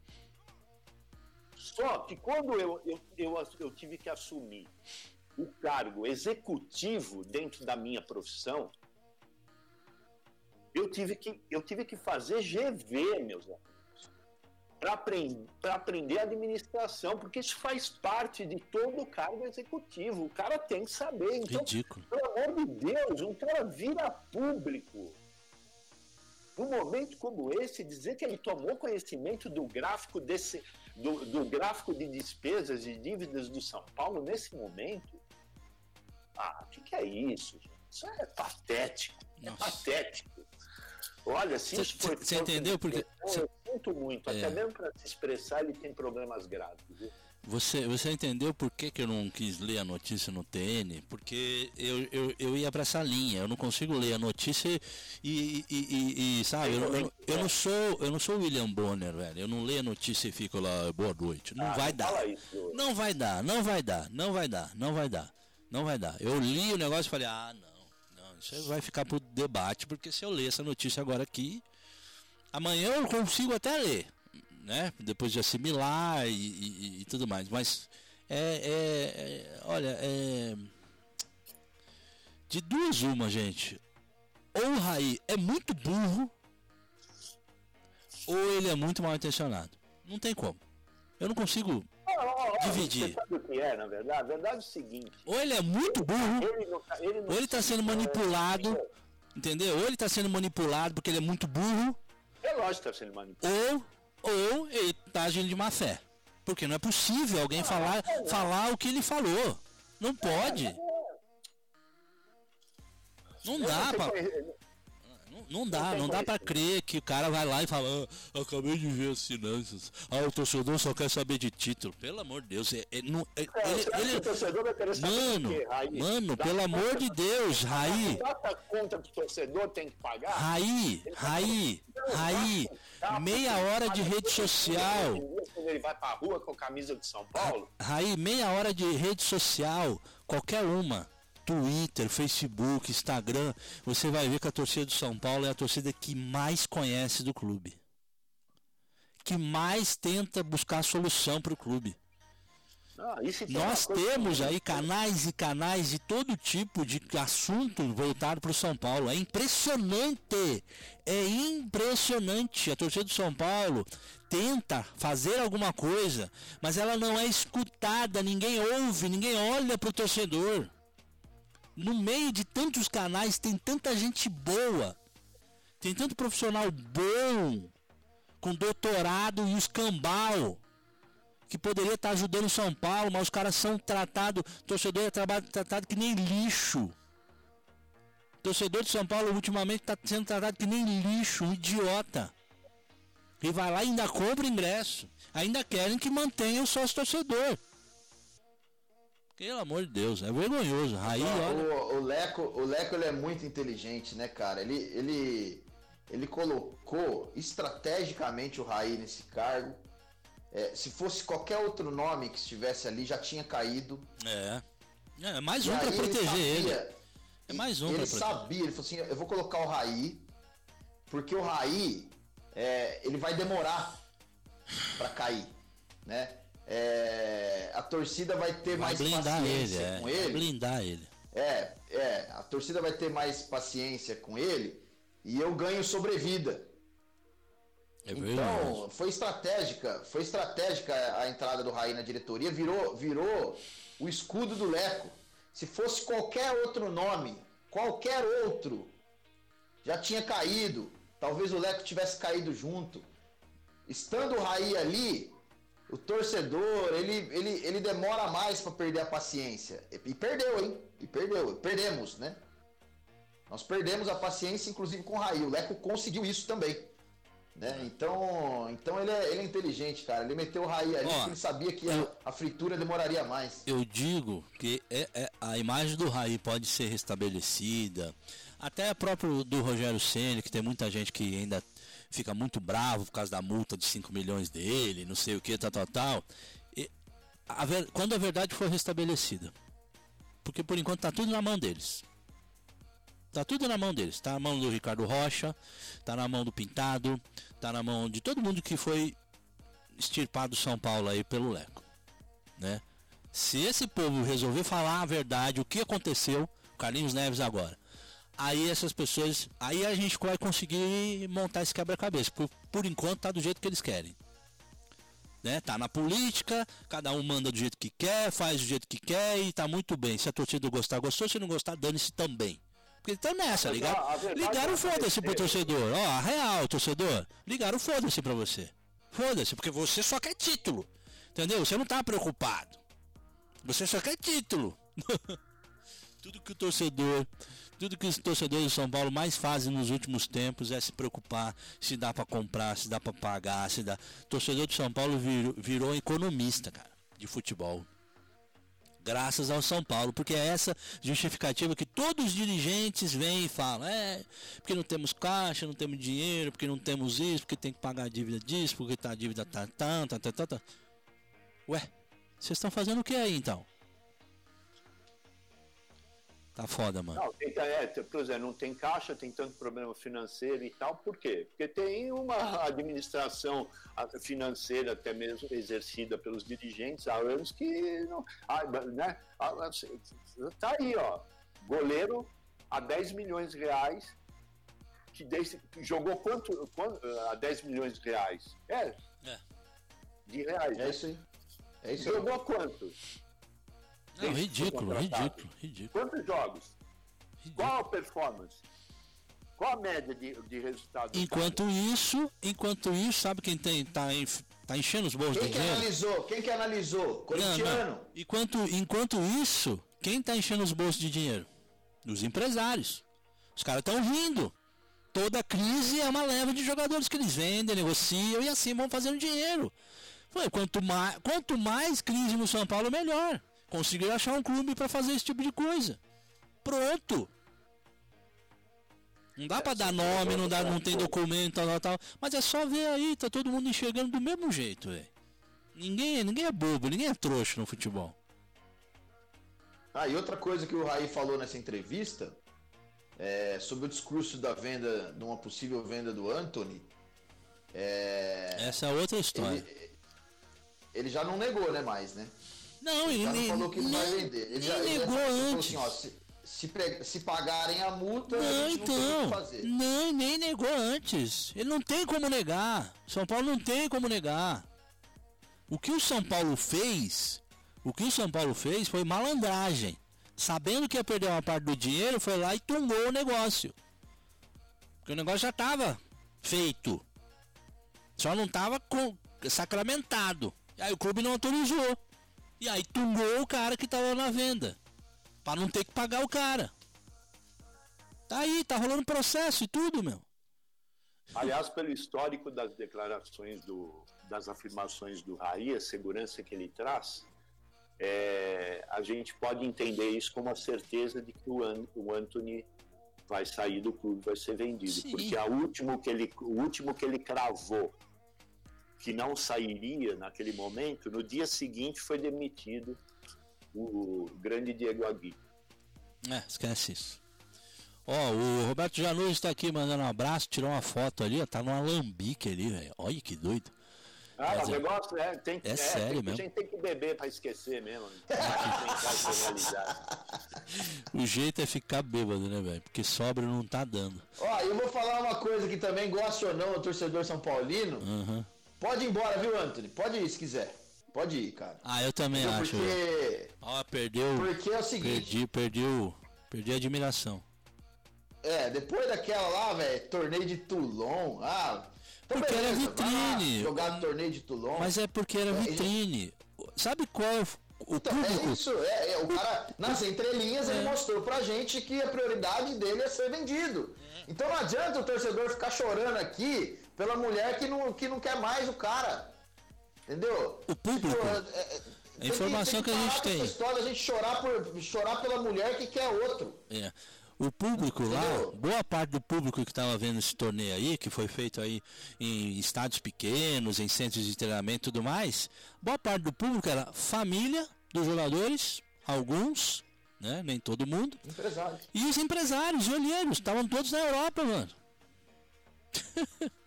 Só que quando eu, eu, eu, eu tive que assumir o cargo executivo dentro da minha profissão, eu tive que, eu tive que fazer GV, meus amigos para aprender, aprender administração, porque isso faz parte de todo o cargo executivo. O cara tem que saber. Então, Ridículo. pelo amor de Deus, um cara vira público. Num momento como esse, dizer que ele tomou conhecimento do gráfico desse, do, do gráfico de despesas e dívidas do São Paulo nesse momento, ah, o que, que, é isso? Gente? Isso é patético. É Nossa. É patético. Olha, se isso for. Você entendeu? Porque. Eu sinto muito. É. Até mesmo para se expressar, ele tem problemas graves. Viu? Você, você entendeu por que, que eu não quis ler a notícia no TN? Porque eu, eu, eu ia para essa linha, eu não consigo ler a notícia e, e, e, e sabe, eu, eu, eu, não sou eu não sou William Bonner, velho. Eu não leio a notícia e fico lá, boa noite. Não ah, vai não dar. Isso, não vai dar, não vai dar, não vai dar, não vai dar, não vai dar. Eu li o negócio e falei, ah, não. Isso vai ficar pro debate, porque se eu ler essa notícia agora aqui, amanhã eu consigo até ler, né? Depois de assimilar e, e, e tudo mais. Mas é, é, é, olha, é de duas uma, gente. Ou o Raí é muito burro, ou ele é muito mal intencionado. Não tem como. Eu não consigo dividir. Você sabe o que é, na verdade? A verdade é o seguinte. Ou ele é muito burro, ele não, tá, ele não ou ele está sendo manipulado, entendeu? Ou ele está sendo manipulado porque ele é muito burro. É lógico que está sendo manipulado. Ou, ou ele está agindo de má fé. Porque não é possível alguém ah, falar, é falar o que ele falou. Não pode. É, é. Não dá pra... Não, dá, não dá pra crer que o cara vai lá e fala, ah, acabei de ver as finanças. Ah, o torcedor só quer saber de título. Pelo amor de Deus, é, é, não, é, é, ele, ele... o torcedor vai querer saber Mano, quê, mano, dá pelo amor de Deus, Raí. Quanta conta que o torcedor tem que pagar? Raí, Raí, Raí, meia hora de rede social. Ele vai pra rua com a camisa de São Paulo? Raí, meia hora de rede social, qualquer uma Twitter, Facebook, Instagram, você vai ver que a torcida do São Paulo é a torcida que mais conhece do clube. Que mais tenta buscar solução para o clube. Ah, Nós temos aí canais e canais de todo tipo de assunto voltado para o São Paulo. É impressionante. É impressionante. A torcida do São Paulo tenta fazer alguma coisa, mas ela não é escutada. Ninguém ouve, ninguém olha para o torcedor no meio de tantos canais tem tanta gente boa, tem tanto profissional bom, com doutorado e os cambal, que poderia estar ajudando o São Paulo, mas os caras são tratados, torcedor é tratado que nem lixo. Torcedor de São Paulo ultimamente está sendo tratado que nem lixo, um idiota. E vai lá e ainda compra ingresso. Ainda querem que mantenha o sócio torcedor. Pelo amor de Deus, é vergonhoso. Aí, olha... o, o, Leco, o Leco ele é muito inteligente, né, cara? Ele, ele, ele colocou estrategicamente o Raí nesse cargo. É, se fosse qualquer outro nome que estivesse ali, já tinha caído. É. É mais um para proteger ele, ele. É mais um Ele sabia, ele falou assim: eu vou colocar o Raí, porque o Raí é, ele vai demorar para cair, né? É, a torcida vai ter vai mais paciência ele, é. com ele. Vai blindar ele. É, é, a torcida vai ter mais paciência com ele e eu ganho sobrevida. É então, foi estratégica, foi estratégica a entrada do Raí na diretoria, virou, virou o escudo do Leco. Se fosse qualquer outro nome, qualquer outro, já tinha caído. Talvez o Leco tivesse caído junto. Estando o Raí ali, o torcedor, ele, ele, ele demora mais para perder a paciência. E perdeu, hein? E perdeu. Perdemos, né? Nós perdemos a paciência, inclusive com o Raí. O Leco conseguiu isso também. Né? Então, então ele, é, ele é inteligente, cara. Ele meteu o Raí ali Ó, porque ele sabia que a, eu- a fritura demoraria mais. Eu digo que é, é- a imagem do Raí pode ser restabelecida. Até a próprio do Rogério Ceni, que tem muita gente que ainda fica muito bravo por causa da multa de 5 milhões dele, não sei o que, tal, tal, tal. E a ver- quando a verdade for restabelecida. Porque por enquanto tá tudo na mão deles. Tá tudo na mão deles. Tá na mão do Ricardo Rocha, tá na mão do Pintado, tá na mão de todo mundo que foi extirpado do São Paulo aí pelo Leco. Né? Se esse povo resolver falar a verdade, o que aconteceu, Carlinhos Neves agora, aí essas pessoas, aí a gente vai conseguir montar esse quebra-cabeça. Por, por enquanto tá do jeito que eles querem. Né? Tá na política, cada um manda do jeito que quer, faz do jeito que quer e tá muito bem. Se a torcida gostar, gostou, se não gostar, dane-se também. Porque estão nessa, ligaram, ligaram é foda-se pro torcedor. Ó, a real, torcedor. Ligaram foda-se pra você. Foda-se, porque você só quer título. Entendeu? Você não tá preocupado. Você só quer título. tudo que o torcedor, tudo que os torcedores de São Paulo mais fazem nos últimos tempos é se preocupar se dá pra comprar, se dá pra pagar, se dá. Torcedor de São Paulo virou, virou economista, cara, de futebol. Graças ao São Paulo, porque é essa justificativa que todos os dirigentes vêm e falam, é, porque não temos caixa, não temos dinheiro, porque não temos isso, porque tem que pagar a dívida disso, porque tá, a dívida tá tá, tá, tá, tá, tá. Ué, vocês estão fazendo o que aí então? Tá foda, mano. Não, tem, é, tem- por exemplo, não tem caixa, tem tanto problema financeiro e tal, por quê? Porque tem uma administração ah, financeira, até mesmo exercida pelos dirigentes há anos, que não. ah, né? Ah, ah, Tá aí, ó. Goleiro a 10 milhões de reais, que desde, jogou quanto, quanto a 10 milhões de reais? É. É. De reais. É né? isso aí. É isso aí. Jogou quanto? Não, ridículo, contratado. ridículo, ridículo, Quantos jogos? ridículo. Qual a performance? Qual a média de, de resultado? do Enquanto isso, enquanto isso, sabe quem tem, tá, enf- tá enchendo os bolsos Quem de que dinheiro? analisou? Quem que analisou? Não, Corintiano. não. Enquanto, enquanto isso, quem tá enchendo os bolsos de dinheiro? Os empresários. Os caras estão rindo. Toda crise é uma leva de jogadores que eles vendem, negociam e assim vão fazendo dinheiro. Foi, quanto, mais, quanto mais crise no São Paulo, melhor. Conseguiram achar um clube para fazer esse tipo de coisa. Pronto. Não dá pra dar nome, não, dá, não tem documento, tal, tal, tal. Mas é só ver aí, tá todo mundo enxergando do mesmo jeito, velho. Ninguém, ninguém é bobo, ninguém é trouxa no futebol. Ah, e outra coisa que o Raí falou nessa entrevista é sobre o discurso da venda, de uma possível venda do Anthony. É, Essa é outra história. ele, ele já não negou, né, mais, né? Não, ele Já não nem, falou que não vai vender. Ele já, ele já negou falou antes. assim, ó, se, se, pe- se pagarem a multa, a Não, não o então. que fazer. Não, nem negou antes. Ele não tem como negar. São Paulo não tem como negar. O que o São Paulo fez, o que o São Paulo fez foi malandragem. Sabendo que ia perder uma parte do dinheiro, foi lá e tombou o negócio. Porque o negócio já estava feito. Só não estava sacramentado. E aí o clube não autorizou. E aí tumbou o cara que estava na venda. Para não ter que pagar o cara. Tá aí, tá rolando processo e tudo, meu. Aliás, pelo histórico das declarações do, das afirmações do Raí, a segurança que ele traz, é, a gente pode entender isso como a certeza de que o, An, o Anthony vai sair do clube, vai ser vendido. Sim. Porque a último que ele, o último que ele cravou que não sairia naquele momento, no dia seguinte foi demitido o grande Diego Aguirre. É, esquece isso. Ó, o Roberto Janus está aqui mandando um abraço, tirou uma foto ali, ó, tá num alambique ali, velho. Olha que doido. Ah, Mas o é- negócio é, tem, é sério tem, mesmo. A gente tem que beber para esquecer mesmo. Realizar. O jeito é ficar bêbado, né, velho? Porque sobra não tá dando. Ó, eu vou falar uma coisa que também, goste ou não, o torcedor São Paulino, Aham. Pode ir embora, viu, Anthony? Pode ir se quiser. Pode ir, cara. Ah, eu também Entendeu? acho. Porque, Ó, perdeu. porque é o seguinte, Perdi, perdi o. Perdi a admiração. é, depois daquela lá, velho, torneio de Toulon, ah... então Porque era beleza, lá vitrine. Jogar no torneio de Toulon. Mas é porque era É, vitrine. Sabe qual o Então, é público. isso, é, é, o cara, nas entrelinhas, ele mostrou pra gente que a prioridade dele é ser vendido. Então não adianta o torcedor ficar chorando aqui pela mulher que não, que não quer mais o cara. Entendeu? O público. Tipo, é- é- A informação que a parar gente com essa tem. história da gente chorar, por, chorar pela mulher que quer outro. É. O público lá, Entendeu? boa parte do público que estava vendo esse torneio aí, que foi feito aí em estádios pequenos, em centros de treinamento e tudo mais, boa parte do público era família dos jogadores, alguns, né, nem todo mundo, Empresário. e os empresários e olheiros, estavam todos na Europa, mano.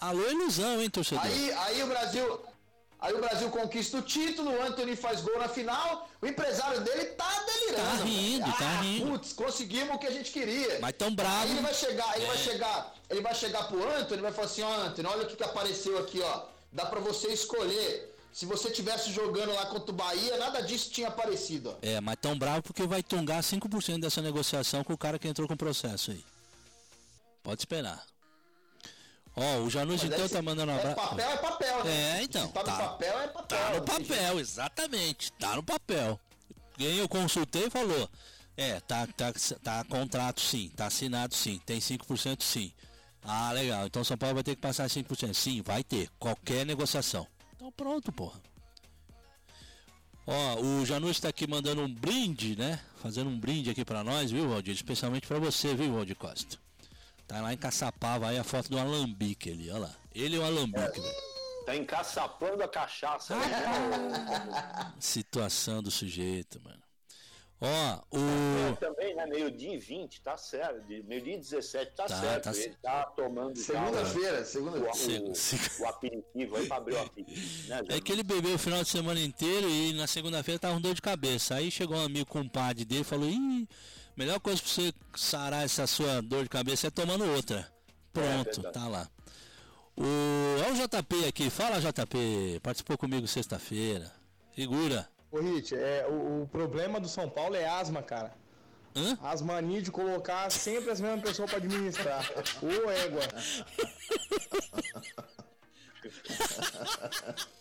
Alô, ilusão, hein, torcedor? Aí, aí o Brasil. Aí o Brasil conquista o título, o Anthony faz gol na final, o empresário dele tá delirando. Tá rindo, tá ah, rindo. Putz, conseguimos o que a gente queria. Mas tão Aí bravo. ele vai chegar, ele vai É. chegar, ele vai chegar pro Anthony e vai falar assim, ó Anthony, olha o que, que apareceu aqui, ó. Dá pra você escolher. Se você tivesse jogando lá contra o Bahia, nada disso tinha aparecido, ó. É, mas tão bravo porque vai tungar 5% dessa negociação com o cara que entrou com o processo aí. Pode esperar. Ó, o Janus então tá mandando um É abraço. papel, é papel, né? É, então, Se tá, tá. no papel, é papel. Tá no jeito. papel, exatamente. Tá no papel. Quem eu consultei falou. É, tá, tá, tá contrato sim, tá assinado sim, tem 5% sim. Ah, legal. Então São Paulo vai ter que passar 5%. Sim, vai ter. Qualquer negociação. Então pronto, porra. Ó, o Janus tá aqui mandando um brinde, né? Fazendo um brinde aqui pra nós, viu, Valdir? Especialmente pra você, viu, Valdir Costa? Tá lá em Caçapava aí a foto do Alambique ali, ó lá. Ele é o Alambique, velho. Tá encaçapando a cachaça. Né? Situação do sujeito, mano. Ó, É, o. também, né? Meio-dia e 20, tá certo. Meio-dia e 17, tá, Tá, certo. tá Ele tá tomando Segunda-feira, o, segunda-feira. Se- o, se- o aperitivo aí pra abrir o aperitivo. Né, É que ele bebeu o final de semana inteiro e na segunda-feira tava com dor de cabeça. Aí chegou um amigo compadre dele e falou: Ih, melhor coisa pra você sarar essa sua dor de cabeça é tomando outra. Pronto, verdade. tá lá. O, olha o JP aqui, fala JP, participou comigo sexta-feira. Figura. Ô Hit, é, o, o problema do São Paulo é asma, cara. Hã? As manias de colocar sempre as mesmas pessoas pra administrar. Ô égua.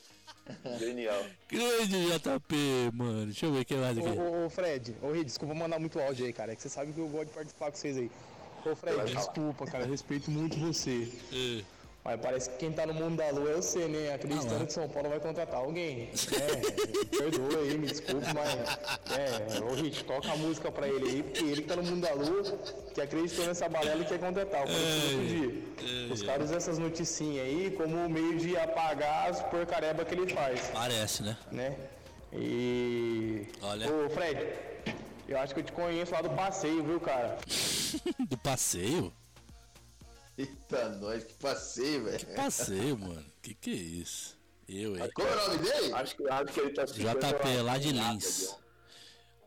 Genial. Grande JP, mano. Deixa eu ver o que mais Ô, aqui. ô, ô, Fred, ô Hit, desculpa mandar muito áudio aí, cara. É que você sabe que eu gosto de participar com vocês aí. Ô Fred, desculpa, cara. eu Respeito muito você. É. Mas parece que quem tá no mundo da lua é você, né? Ah, Acreditando lá. que São Paulo vai contratar alguém. É, perdoa aí, me desculpe, mas. É, ô Hit, toca a música pra ele aí, porque ele que tá no mundo da lua, que acreditou nessa balela e quer contratar. Eu outro dia. Os caras usam essas noticinhas aí como meio de apagar as porcareba que ele faz, Parece, né? né? E. Olha. Ô, Fred, eu acho que eu te conheço lá do passeio, viu, cara? Do passeio? Eita, nós, que passeio, velho. Passeio, mano. Que que é isso? Eu, hein? Como é o nome dele? Acho que, acho que ele tá JP, lá de Lins.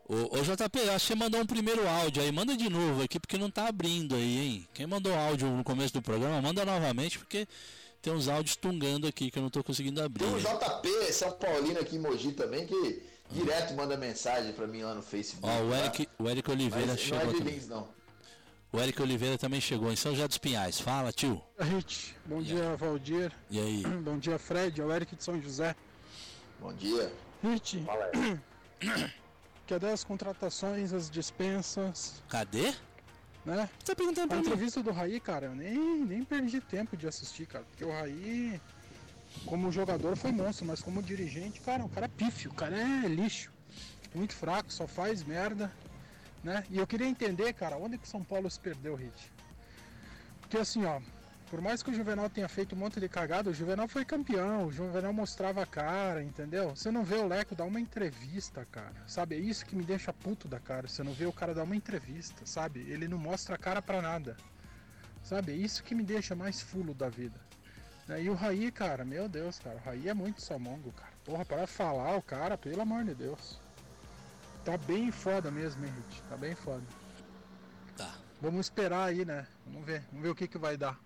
Ô, ô JP, acho que você mandou um primeiro áudio aí. Manda de novo aqui, porque não tá abrindo aí, hein? Quem mandou áudio no começo do programa, manda novamente, porque tem uns áudios tungando aqui que eu não tô conseguindo abrir. Tem um JP, São Paulino aqui em Mogi também, que direto manda mensagem pra mim lá no Facebook. Ó, o tá? Eric, o Eric Oliveira Mas não chegou é de. Lins, não. O Eric Oliveira também chegou em São José dos Pinhais. Fala, tio. Hit, bom dia Valdir, E aí? bom dia Fred, é o Eric de São José. Bom dia. Hit, Fala aí. cadê as contratações, as dispensas, Cadê? né? Você tá perguntando A pra mim? entrevista do Raí, cara, eu nem, nem perdi tempo de assistir, cara, porque o Raí, como jogador, foi monstro, mas como dirigente, cara, o cara é pífio, o cara é lixo, muito fraco, só faz merda, né? E eu queria entender, cara, onde que o São Paulo se perdeu, Hit? Porque assim, ó, por mais que o Juvenal tenha feito um monte de cagada, o Juvenal foi campeão, o Juvenal mostrava a cara, entendeu? Você não vê o Leco dar uma entrevista, cara. Sabe? É isso que me deixa puto da cara. Você não vê o cara dar uma entrevista, sabe? Ele não mostra a cara pra nada. Sabe? É isso que me deixa mais fulo da vida. Né? E o Raí, cara, meu Deus, cara, o Raí é muito salmongo, cara. Porra, para falar o cara, pelo amor de Deus. Tá bem foda mesmo, hein, Hit? Tá bem foda. Tá. Vamos esperar aí, né? Vamos ver, vamos ver o que que vai dar.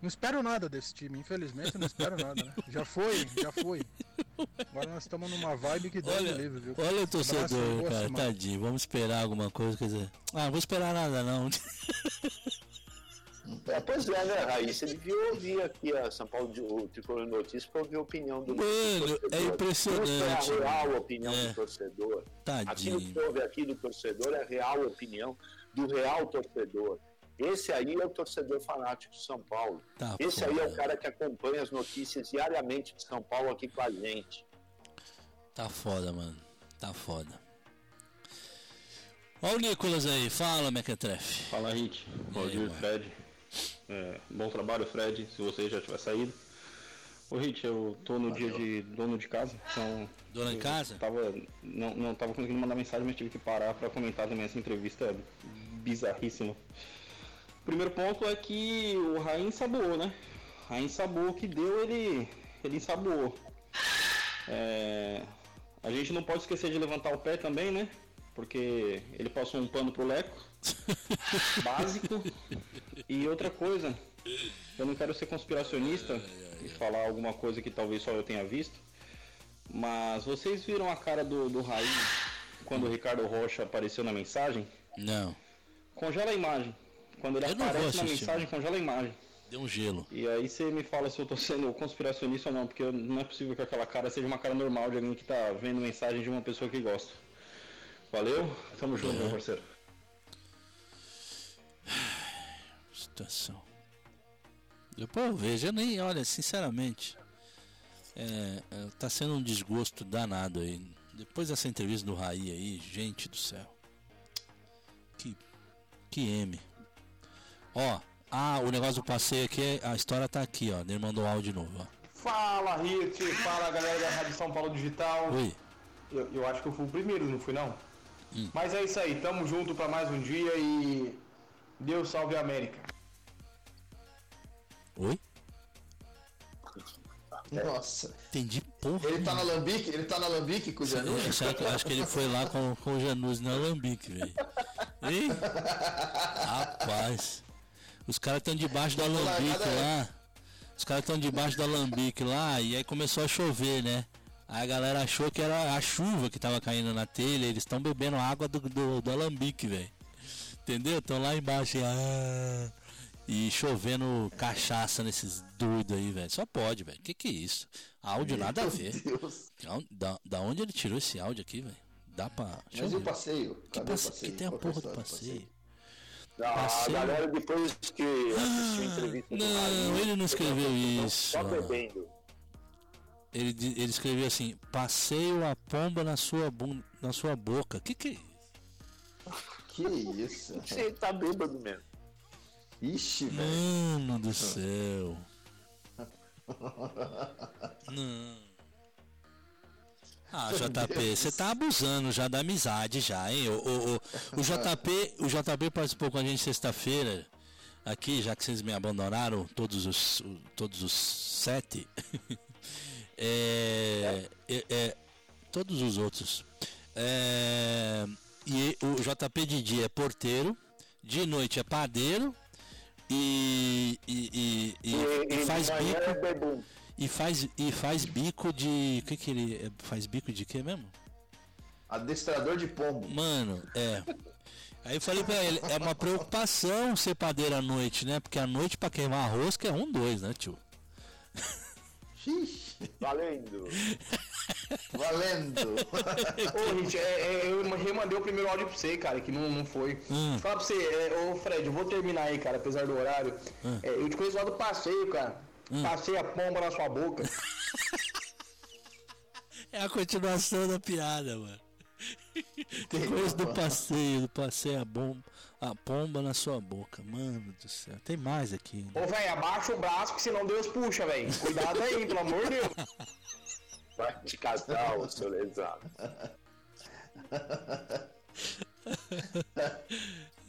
Não espero nada desse time, infelizmente não espero nada, né? Já foi, já foi. Agora nós estamos numa vibe que Deus Olha, livre, viu? olha o torcedor, cara, tadinho. Vamos esperar alguma coisa, quer dizer. Ah, não vou esperar nada não. É, pois é, né, Raíssa? Você devia ouvir aqui a São Paulo de o Tricolor Notícias para ouvir a opinião do Mano, é impressionante, Isso é a real mano. opinião É. do torcedor. Tadinho. Aquilo que houve aqui do torcedor é a real opinião do real torcedor. Esse aí é o torcedor fanático de São Paulo. Tá Esse aí é o cara que acompanha as notícias diariamente de São Paulo aqui com a gente. Tá foda, mano. Tá foda. Ó o Nicolas aí, fala, Mequetrefe. Fala, Hit. Bom dia? Fred. É, bom trabalho, Fred, se você já tiver saído. Ô, Hit, eu tô no dia de dono de casa, então... Dona de casa? Tava, não, não tava conseguindo mandar mensagem, mas tive que parar pra comentar também essa entrevista bizarríssima. O primeiro ponto é que o Rain ensaboou, né? Rain ensaboou o que deu, ele, ele ensaboou. É, a gente não pode esquecer de levantar o pé também, né? Porque ele passou um pano pro Leco. básico. E outra coisa, eu não quero ser conspiracionista e falar alguma coisa que talvez só eu tenha visto. Mas vocês viram a cara do, do Raí quando o Ricardo Rocha apareceu na mensagem? Não, Congela a imagem. Quando ele Eu aparece na mensagem, congela a imagem. deu um gelo. E aí você me fala se eu tô sendo conspiracionista ou não, porque não é possível que aquela cara seja uma cara normal de alguém que tá vendo mensagem de uma pessoa que gosta. Valeu? Tamo junto, É. meu parceiro. Situação. Depois eu vejo, eu nem, olha, sinceramente, é, é, tá sendo um desgosto danado aí. Depois dessa entrevista do Raí aí, gente do céu. Que, que M. Ó, ah, o negócio do passeio aqui, a história tá aqui, ó. Ele mandou áudio de novo, ó. Fala, Hit! Fala, galera da Rádio São Paulo Digital. Oi. Eu, eu acho que eu fui o primeiro, não fui não? Hum. Mas é isso aí, tamo junto pra mais um dia e Deus salve a América. Oi? Nossa. Entendi porra. Ele tá na Lambique? Ele tá na Lambique com o Janus? Eu acho, que- acho que ele foi lá com, com o Janus na Alambique, velho. Ih, Rapaz. Os caras estão debaixo do Alambique lá. Os caras estão debaixo do Alambique lá e aí começou a chover, né? Aí a galera achou que era a chuva que tava caindo na telha. Eles estão bebendo água do, do, do Alambique, velho. Entendeu? Estão lá embaixo e, ah, e chovendo cachaça nesses doidos aí, velho. Só pode, velho. Que que é isso? Áudio nada a ver. Meu Deus. Da, da onde ele tirou esse áudio aqui, velho? Dá pra. Deixa Mas e o passeio? Que, passe... passeio? que tem a Qual porra do história passeio? A Passeio. galera, depois que assistiu a entrevista do Não, Raí, ele não escreveu isso. Só bebendo. Ele, ele escreveu assim: passeio a pomba na sua, bun... na sua boca. Que que é isso? Que isso? Você tá bêbado mesmo. Ixi, velho. Mano do céu. Não. Ah, JP, você tá abusando já da amizade já, hein? O, o, o, o JP, o JP participou com a gente sexta-feira aqui, já que vocês me abandonaram, todos os, todos os sete. É, é, é, todos os outros. É, e o JP de dia é porteiro, de noite é padeiro e, e, e, e- faz é bico bebum. e faz e faz bico de que que ele é? faz bico de quê mesmo? Adestrador de pombo. Mano, é. Aí eu falei pra ele, é uma preocupação ser padeiro à noite, né? Porque à noite pra queimar que é um, dois, né, tio? Valendo. valendo. Ô, Hit, é, é, eu remandei o primeiro áudio pra você, cara, que não, não foi. Hum. Fala pra você, é, ô Fred, eu vou terminar aí, cara, apesar do horário. Hum. É, eu te conheço lá do passeio, cara. Passei a pomba na sua boca. É a continuação da piada, mano. Depois do passeio, do passeio a, bom, a pomba na sua boca. Mano do céu. Tem mais aqui. ainda. Ô, velho, abaixa o braço, que senão Deus puxa, velho. Cuidado aí, pelo amor de Deus. Vai te casar, ô seu lesado.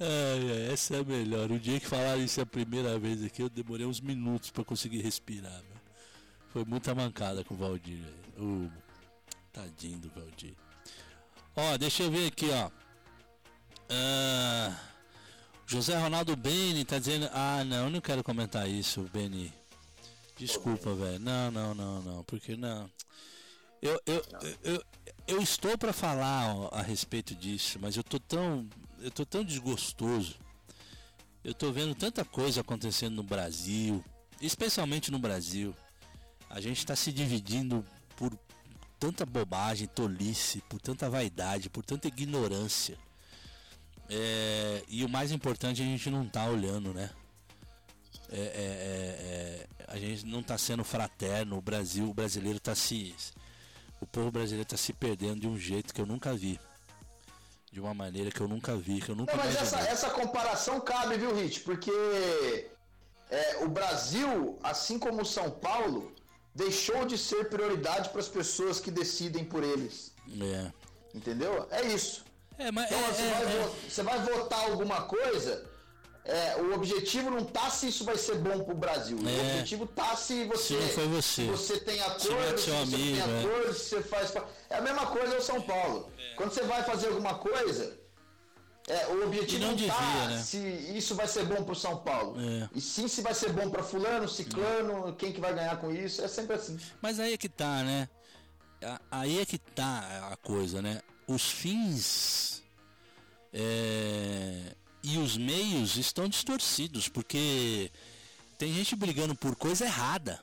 Ai, ai, essa é a melhor. O dia que falaram isso a primeira vez aqui, eu demorei uns minutos pra conseguir respirar, velho. Foi muita mancada com o Valdir, velho. Ô, tadinho do Valdir. Ó, deixa eu ver aqui, ó. Ah, José Ronaldo Beni tá dizendo. Ah, não, eu não quero comentar isso, Beni. Desculpa, velho. Não, não, não, não. Porque não. Eu, eu, eu, eu estou para falar ó, a respeito disso, mas eu tô tão eu tô tão desgostoso Eu tô vendo tanta coisa acontecendo no Brasil, especialmente no Brasil. A gente está se dividindo por tanta bobagem, tolice, por tanta vaidade, por tanta ignorância. É, e o mais importante a gente não tá olhando, né? É, é, é, é a gente não tá sendo fraterno. O Brasil, o brasileiro tá se. O povo brasileiro tá se perdendo de um jeito que eu nunca vi. De uma maneira que eu nunca vi, que eu nunca Não, mas essa, essa comparação cabe, viu, Rich? Porque é, o Brasil, assim como o São Paulo, deixou de ser prioridade para as pessoas que decidem por eles. É. Entendeu? É isso. É, mas Então, é, você, é, vai é. vo- você vai votar alguma coisa, é, o objetivo não tá se isso vai ser bom pro Brasil. O É. objetivo tá se você, Se foi você. se você tem Se não é você amigo, tem é. acordo, se você faz. É a mesma coisa o São Paulo. Quando você vai fazer alguma coisa, é, o objetivo E não não, tá devia, né? se isso vai ser bom pro São Paulo. É. E sim se vai ser bom pra fulano, ciclano, quem que vai ganhar com isso. É sempre assim. Mas aí é que tá, né? Aí é que tá a coisa, né? Os fins é, e os meios estão distorcidos, porque tem gente brigando por coisa errada,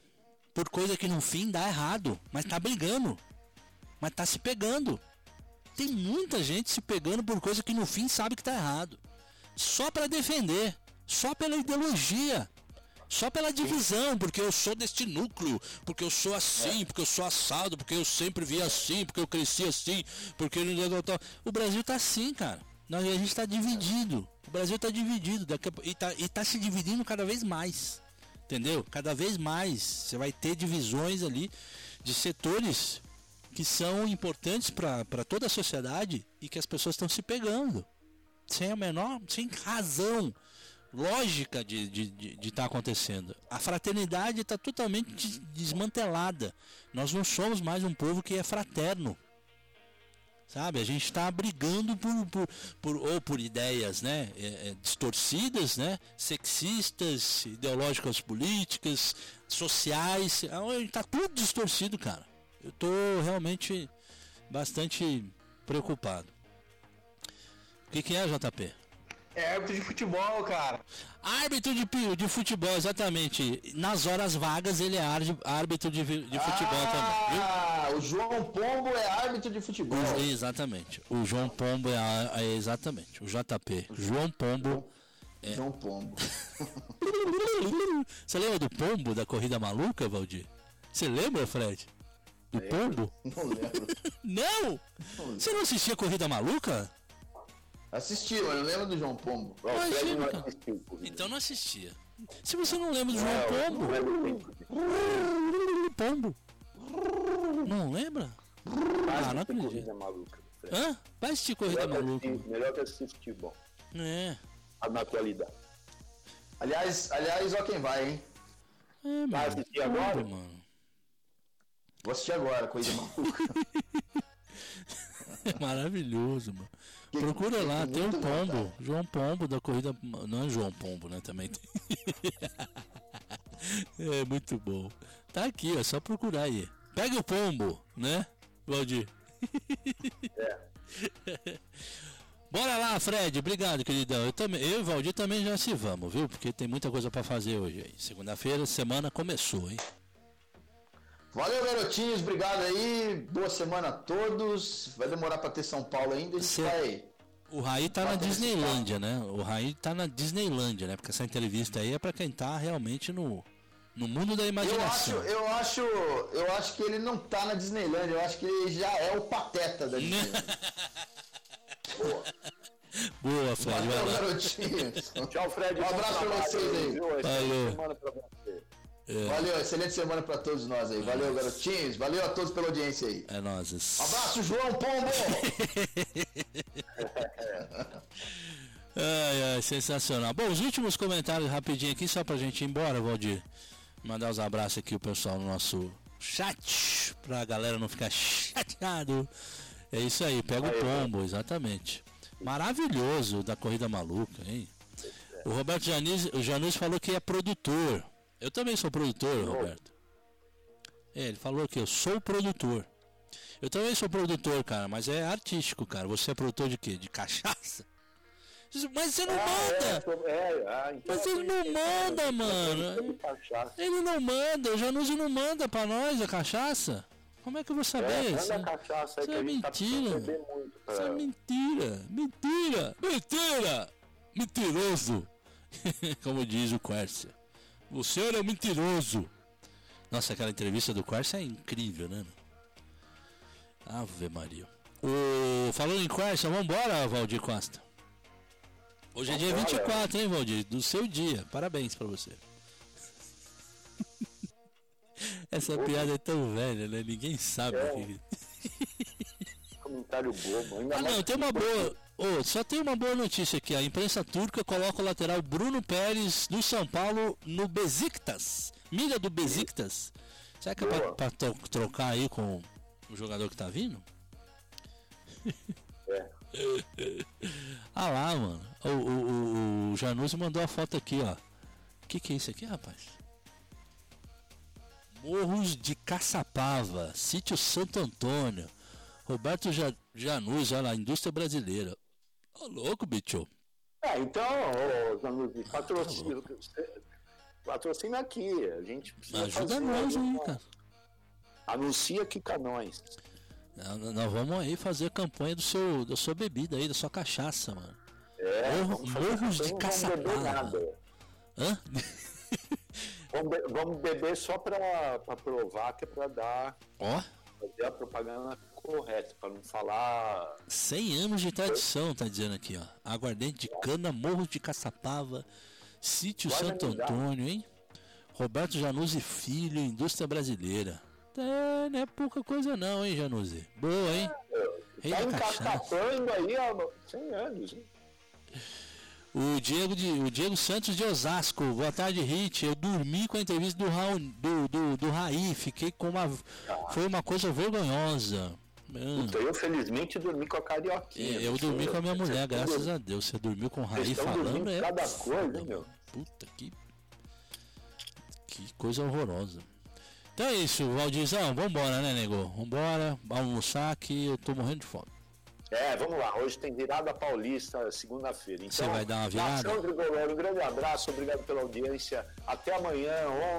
por coisa que no fim dá errado, mas tá brigando, mas tá se pegando. Tem muita gente se pegando por coisa que no fim sabe que tá errado, só para defender, só pela ideologia. Só pela divisão, porque eu sou deste núcleo, porque eu sou assim, porque eu sou assado, porque eu sempre vi assim, porque eu cresci assim, porque o Brasil tá assim, cara. Nós, a gente tá dividido. O Brasil tá dividido daqui e, tá, e tá se dividindo cada vez mais. Entendeu? Cada vez mais. Você vai ter divisões ali de setores que são importantes para toda a sociedade e que as pessoas estão se pegando. Sem a menor, sem razão lógica de estar de, de, de tá acontecendo. A fraternidade está totalmente des- desmantelada. Nós não somos mais um povo que é fraterno. Sabe? A gente está brigando por, por, por- ou por ideias né? é, é, distorcidas, né? sexistas, ideológicas políticas, sociais. Está tudo distorcido, cara. Eu estou realmente bastante preocupado. O que, que é, JP? É árbitro de futebol, cara. Árbitro de, de futebol, exatamente. Nas horas vagas ele é árbi- árbitro de, de futebol também, ah, o João Pombo é árbitro de futebol. O- exatamente. O João Pombo é, é exatamente. O JP. João Pombo. João Pombo. Você lembra do Pombo da corrida maluca, Valdir? Você lembra, Fred? Do Pombo? Não lembro. Não! Você não assistia Corrida Maluca? Assisti, mas eu lembro do João Pombo. Imagina, não assistiu. Então não assistia. Se você não lembra do João Não, Pombo, não lembro. Pombo. Não lembra? Ah, não acredito. corrida maluca. Hã? Vai assistir Corrida Melhor Maluca. assistir- Melhor que assistir futebol. É. Na atualidade. Aliás, aliás, ó quem vai, hein? É, mano. Vai assistir agora? Mano. Vou assistir agora, coisa maluca. É maravilhoso, mano. Procura lá, tem um pombo. João Pombo da corrida. Não é João Pombo, né? Também tem. É muito bom. Tá aqui, é só procurar aí. Pega o pombo, né, Valdir? Bora lá, Fred. Obrigado, queridão. Eu, também, eu e o Valdir também já se vamos, viu? Porque tem muita coisa pra fazer hoje aí. Segunda-feira, semana começou, hein? Valeu, garotinhos. Obrigado aí. Boa semana a todos. Vai demorar pra ter São Paulo ainda. A gente Cê- vai. O Raí tá na Disneylândia, né? O Raí tá na Disneylândia, né? Porque essa entrevista aí é pra quem tá realmente no, no mundo da Eu acho, imaginação. eu acho, eu acho que ele não tá na Disneyland. Eu acho que ele já é o pateta da Disneyland. Boa, Fred, vai Valeu, garotinhos. Tchau, Fred. Um abraço pra trabalho vocês aí. viu? Excelente Valeu. excelente semana pra todos nós aí. Valeu, garotinhos. Valeu a todos pela audiência aí. É nós. Abraço, João Pombo! Ai, ai, sensacional. Bom, os últimos comentários rapidinho aqui, só pra gente ir embora, Valdir. Mandar os abraços aqui o pessoal no nosso chat, pra galera não ficar chateado. É isso aí, pega o pombo, exatamente. Maravilhoso da Corrida Maluca, hein? O Roberto Janis, o Janus falou que é produtor. Eu também sou produtor, Roberto. É, ele falou que eu sou produtor. Eu também sou produtor, cara, mas é artístico, cara. Você é produtor de quê? De cachaça? Mas você não Ah, manda! é, é, ah, então Mas é ele não manda, mano. Ele não manda, o Januzzi não manda pra nós a cachaça. Como é que eu vou É, saber? manda Isso, a cachaça aí isso é tá mentira. beber muito. isso é mentira, mentira, mentira, mentiroso. Como diz o Quercia. O senhor é um mentiroso. Nossa, aquela entrevista do Quercia é incrível, né? Ave Maria. O... Falando em Quercia, vambora, Valdir Costa. Hoje é dia Vambora. 24, hein, Valdir? Do seu dia. Parabéns pra você. Essa piada é tão velha, né? Ninguém sabe. É. Comentário bobo. Ainda Ah, não, tem uma boa. Ô, só tem uma boa notícia aqui. A imprensa turca coloca o lateral Bruno Pérez do São Paulo no Besiktas. Mira do Besiktas. Será que é pra, Boa. pra trocar aí com o jogador que tá vindo? É. ah lá, mano. O, o, o, o mandou a foto aqui, ó. O que, que é isso aqui, rapaz? Morros de Caçapava, sítio Santo Antônio. Roberto Ja- Januzzi, olha lá, indústria brasileira. Ô, louco, bicho. É, então, ô, Zanuzzi, patrocina, patrocina aqui. A gente precisa Ajuda nós aí, cara. Anuncia aqui com nós. Vamos aí fazer a campanha do seu, da sua bebida aí, da sua cachaça, mano. É, Morro- morros de não nada. Hã? Vamos, be- vamos beber só pra, pra provar que é pra dar, Ó, fazer a propaganda correta, pra não falar. 100 anos de tradição, tá dizendo aqui, ó. Aguardente de cana, Morro de Caçapava, Sítio Guarda Santo. Antônio, hein? Roberto Januzzi Filho, indústria brasileira. É, não é pouca coisa não, hein, Januzzi? Boa, hein? Rei Tá aí há 100 anos. hein? O Diego, de, o Diego Santos de Osasco, boa tarde, Hit. Eu dormi com a entrevista do, Raul, do, do, do Raí, fiquei com uma. Foi uma coisa vergonhosa. Hum, Então, eu felizmente dormi com a carioquinha. eu dormi com a minha mulher, graças a Deus. Você dormiu com o Raí falando, é. cada coisa, meu? Puta que. Que coisa horrorosa. Então é isso, Valdizão, vambora, né, nego? Vambora, almoçar que eu tô morrendo de fome. É, vamos lá. Hoje tem virada paulista, segunda-feira. Então, Você vai dar uma virada? Nação um grande abraço, obrigado pela audiência. Até amanhã,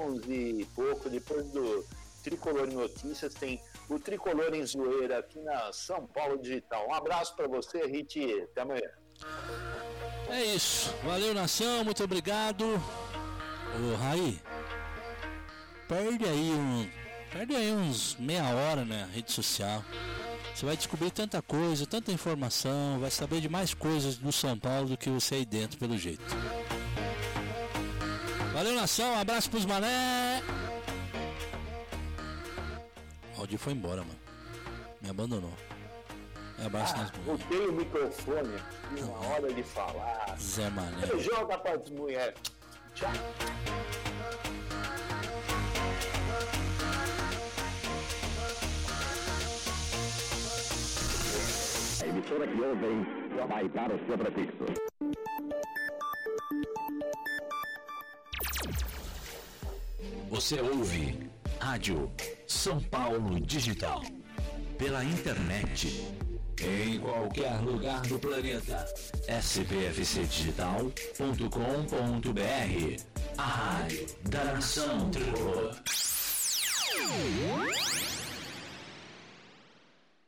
11 e pouco, depois do Tricolor em Notícias, tem o Tricolor em Zoeira aqui na São Paulo Digital. Um abraço para você, Rit. Até amanhã. É isso. Valeu, nação. Muito obrigado. Ô, Raí, perde aí um. Perde aí uns meia hora na rede social. Você vai descobrir tanta coisa, tanta informação, vai saber de mais coisas do São Paulo do que você aí dentro, pelo jeito. Valeu, nação. Um abraço pros mané. O Aldir foi embora, mano. Me abandonou. Um abraço nas mulheres. Botei o microfone aqui na hora de falar. Zé Mané. Joga para as mulheres. Tchau. A emissora que ouvem vai dar o seu prefixo. Você ouve Rádio São Paulo Digital. Pela internet. Em qualquer lugar do planeta. spfcdigital.com.br A rádio da nação tricolor.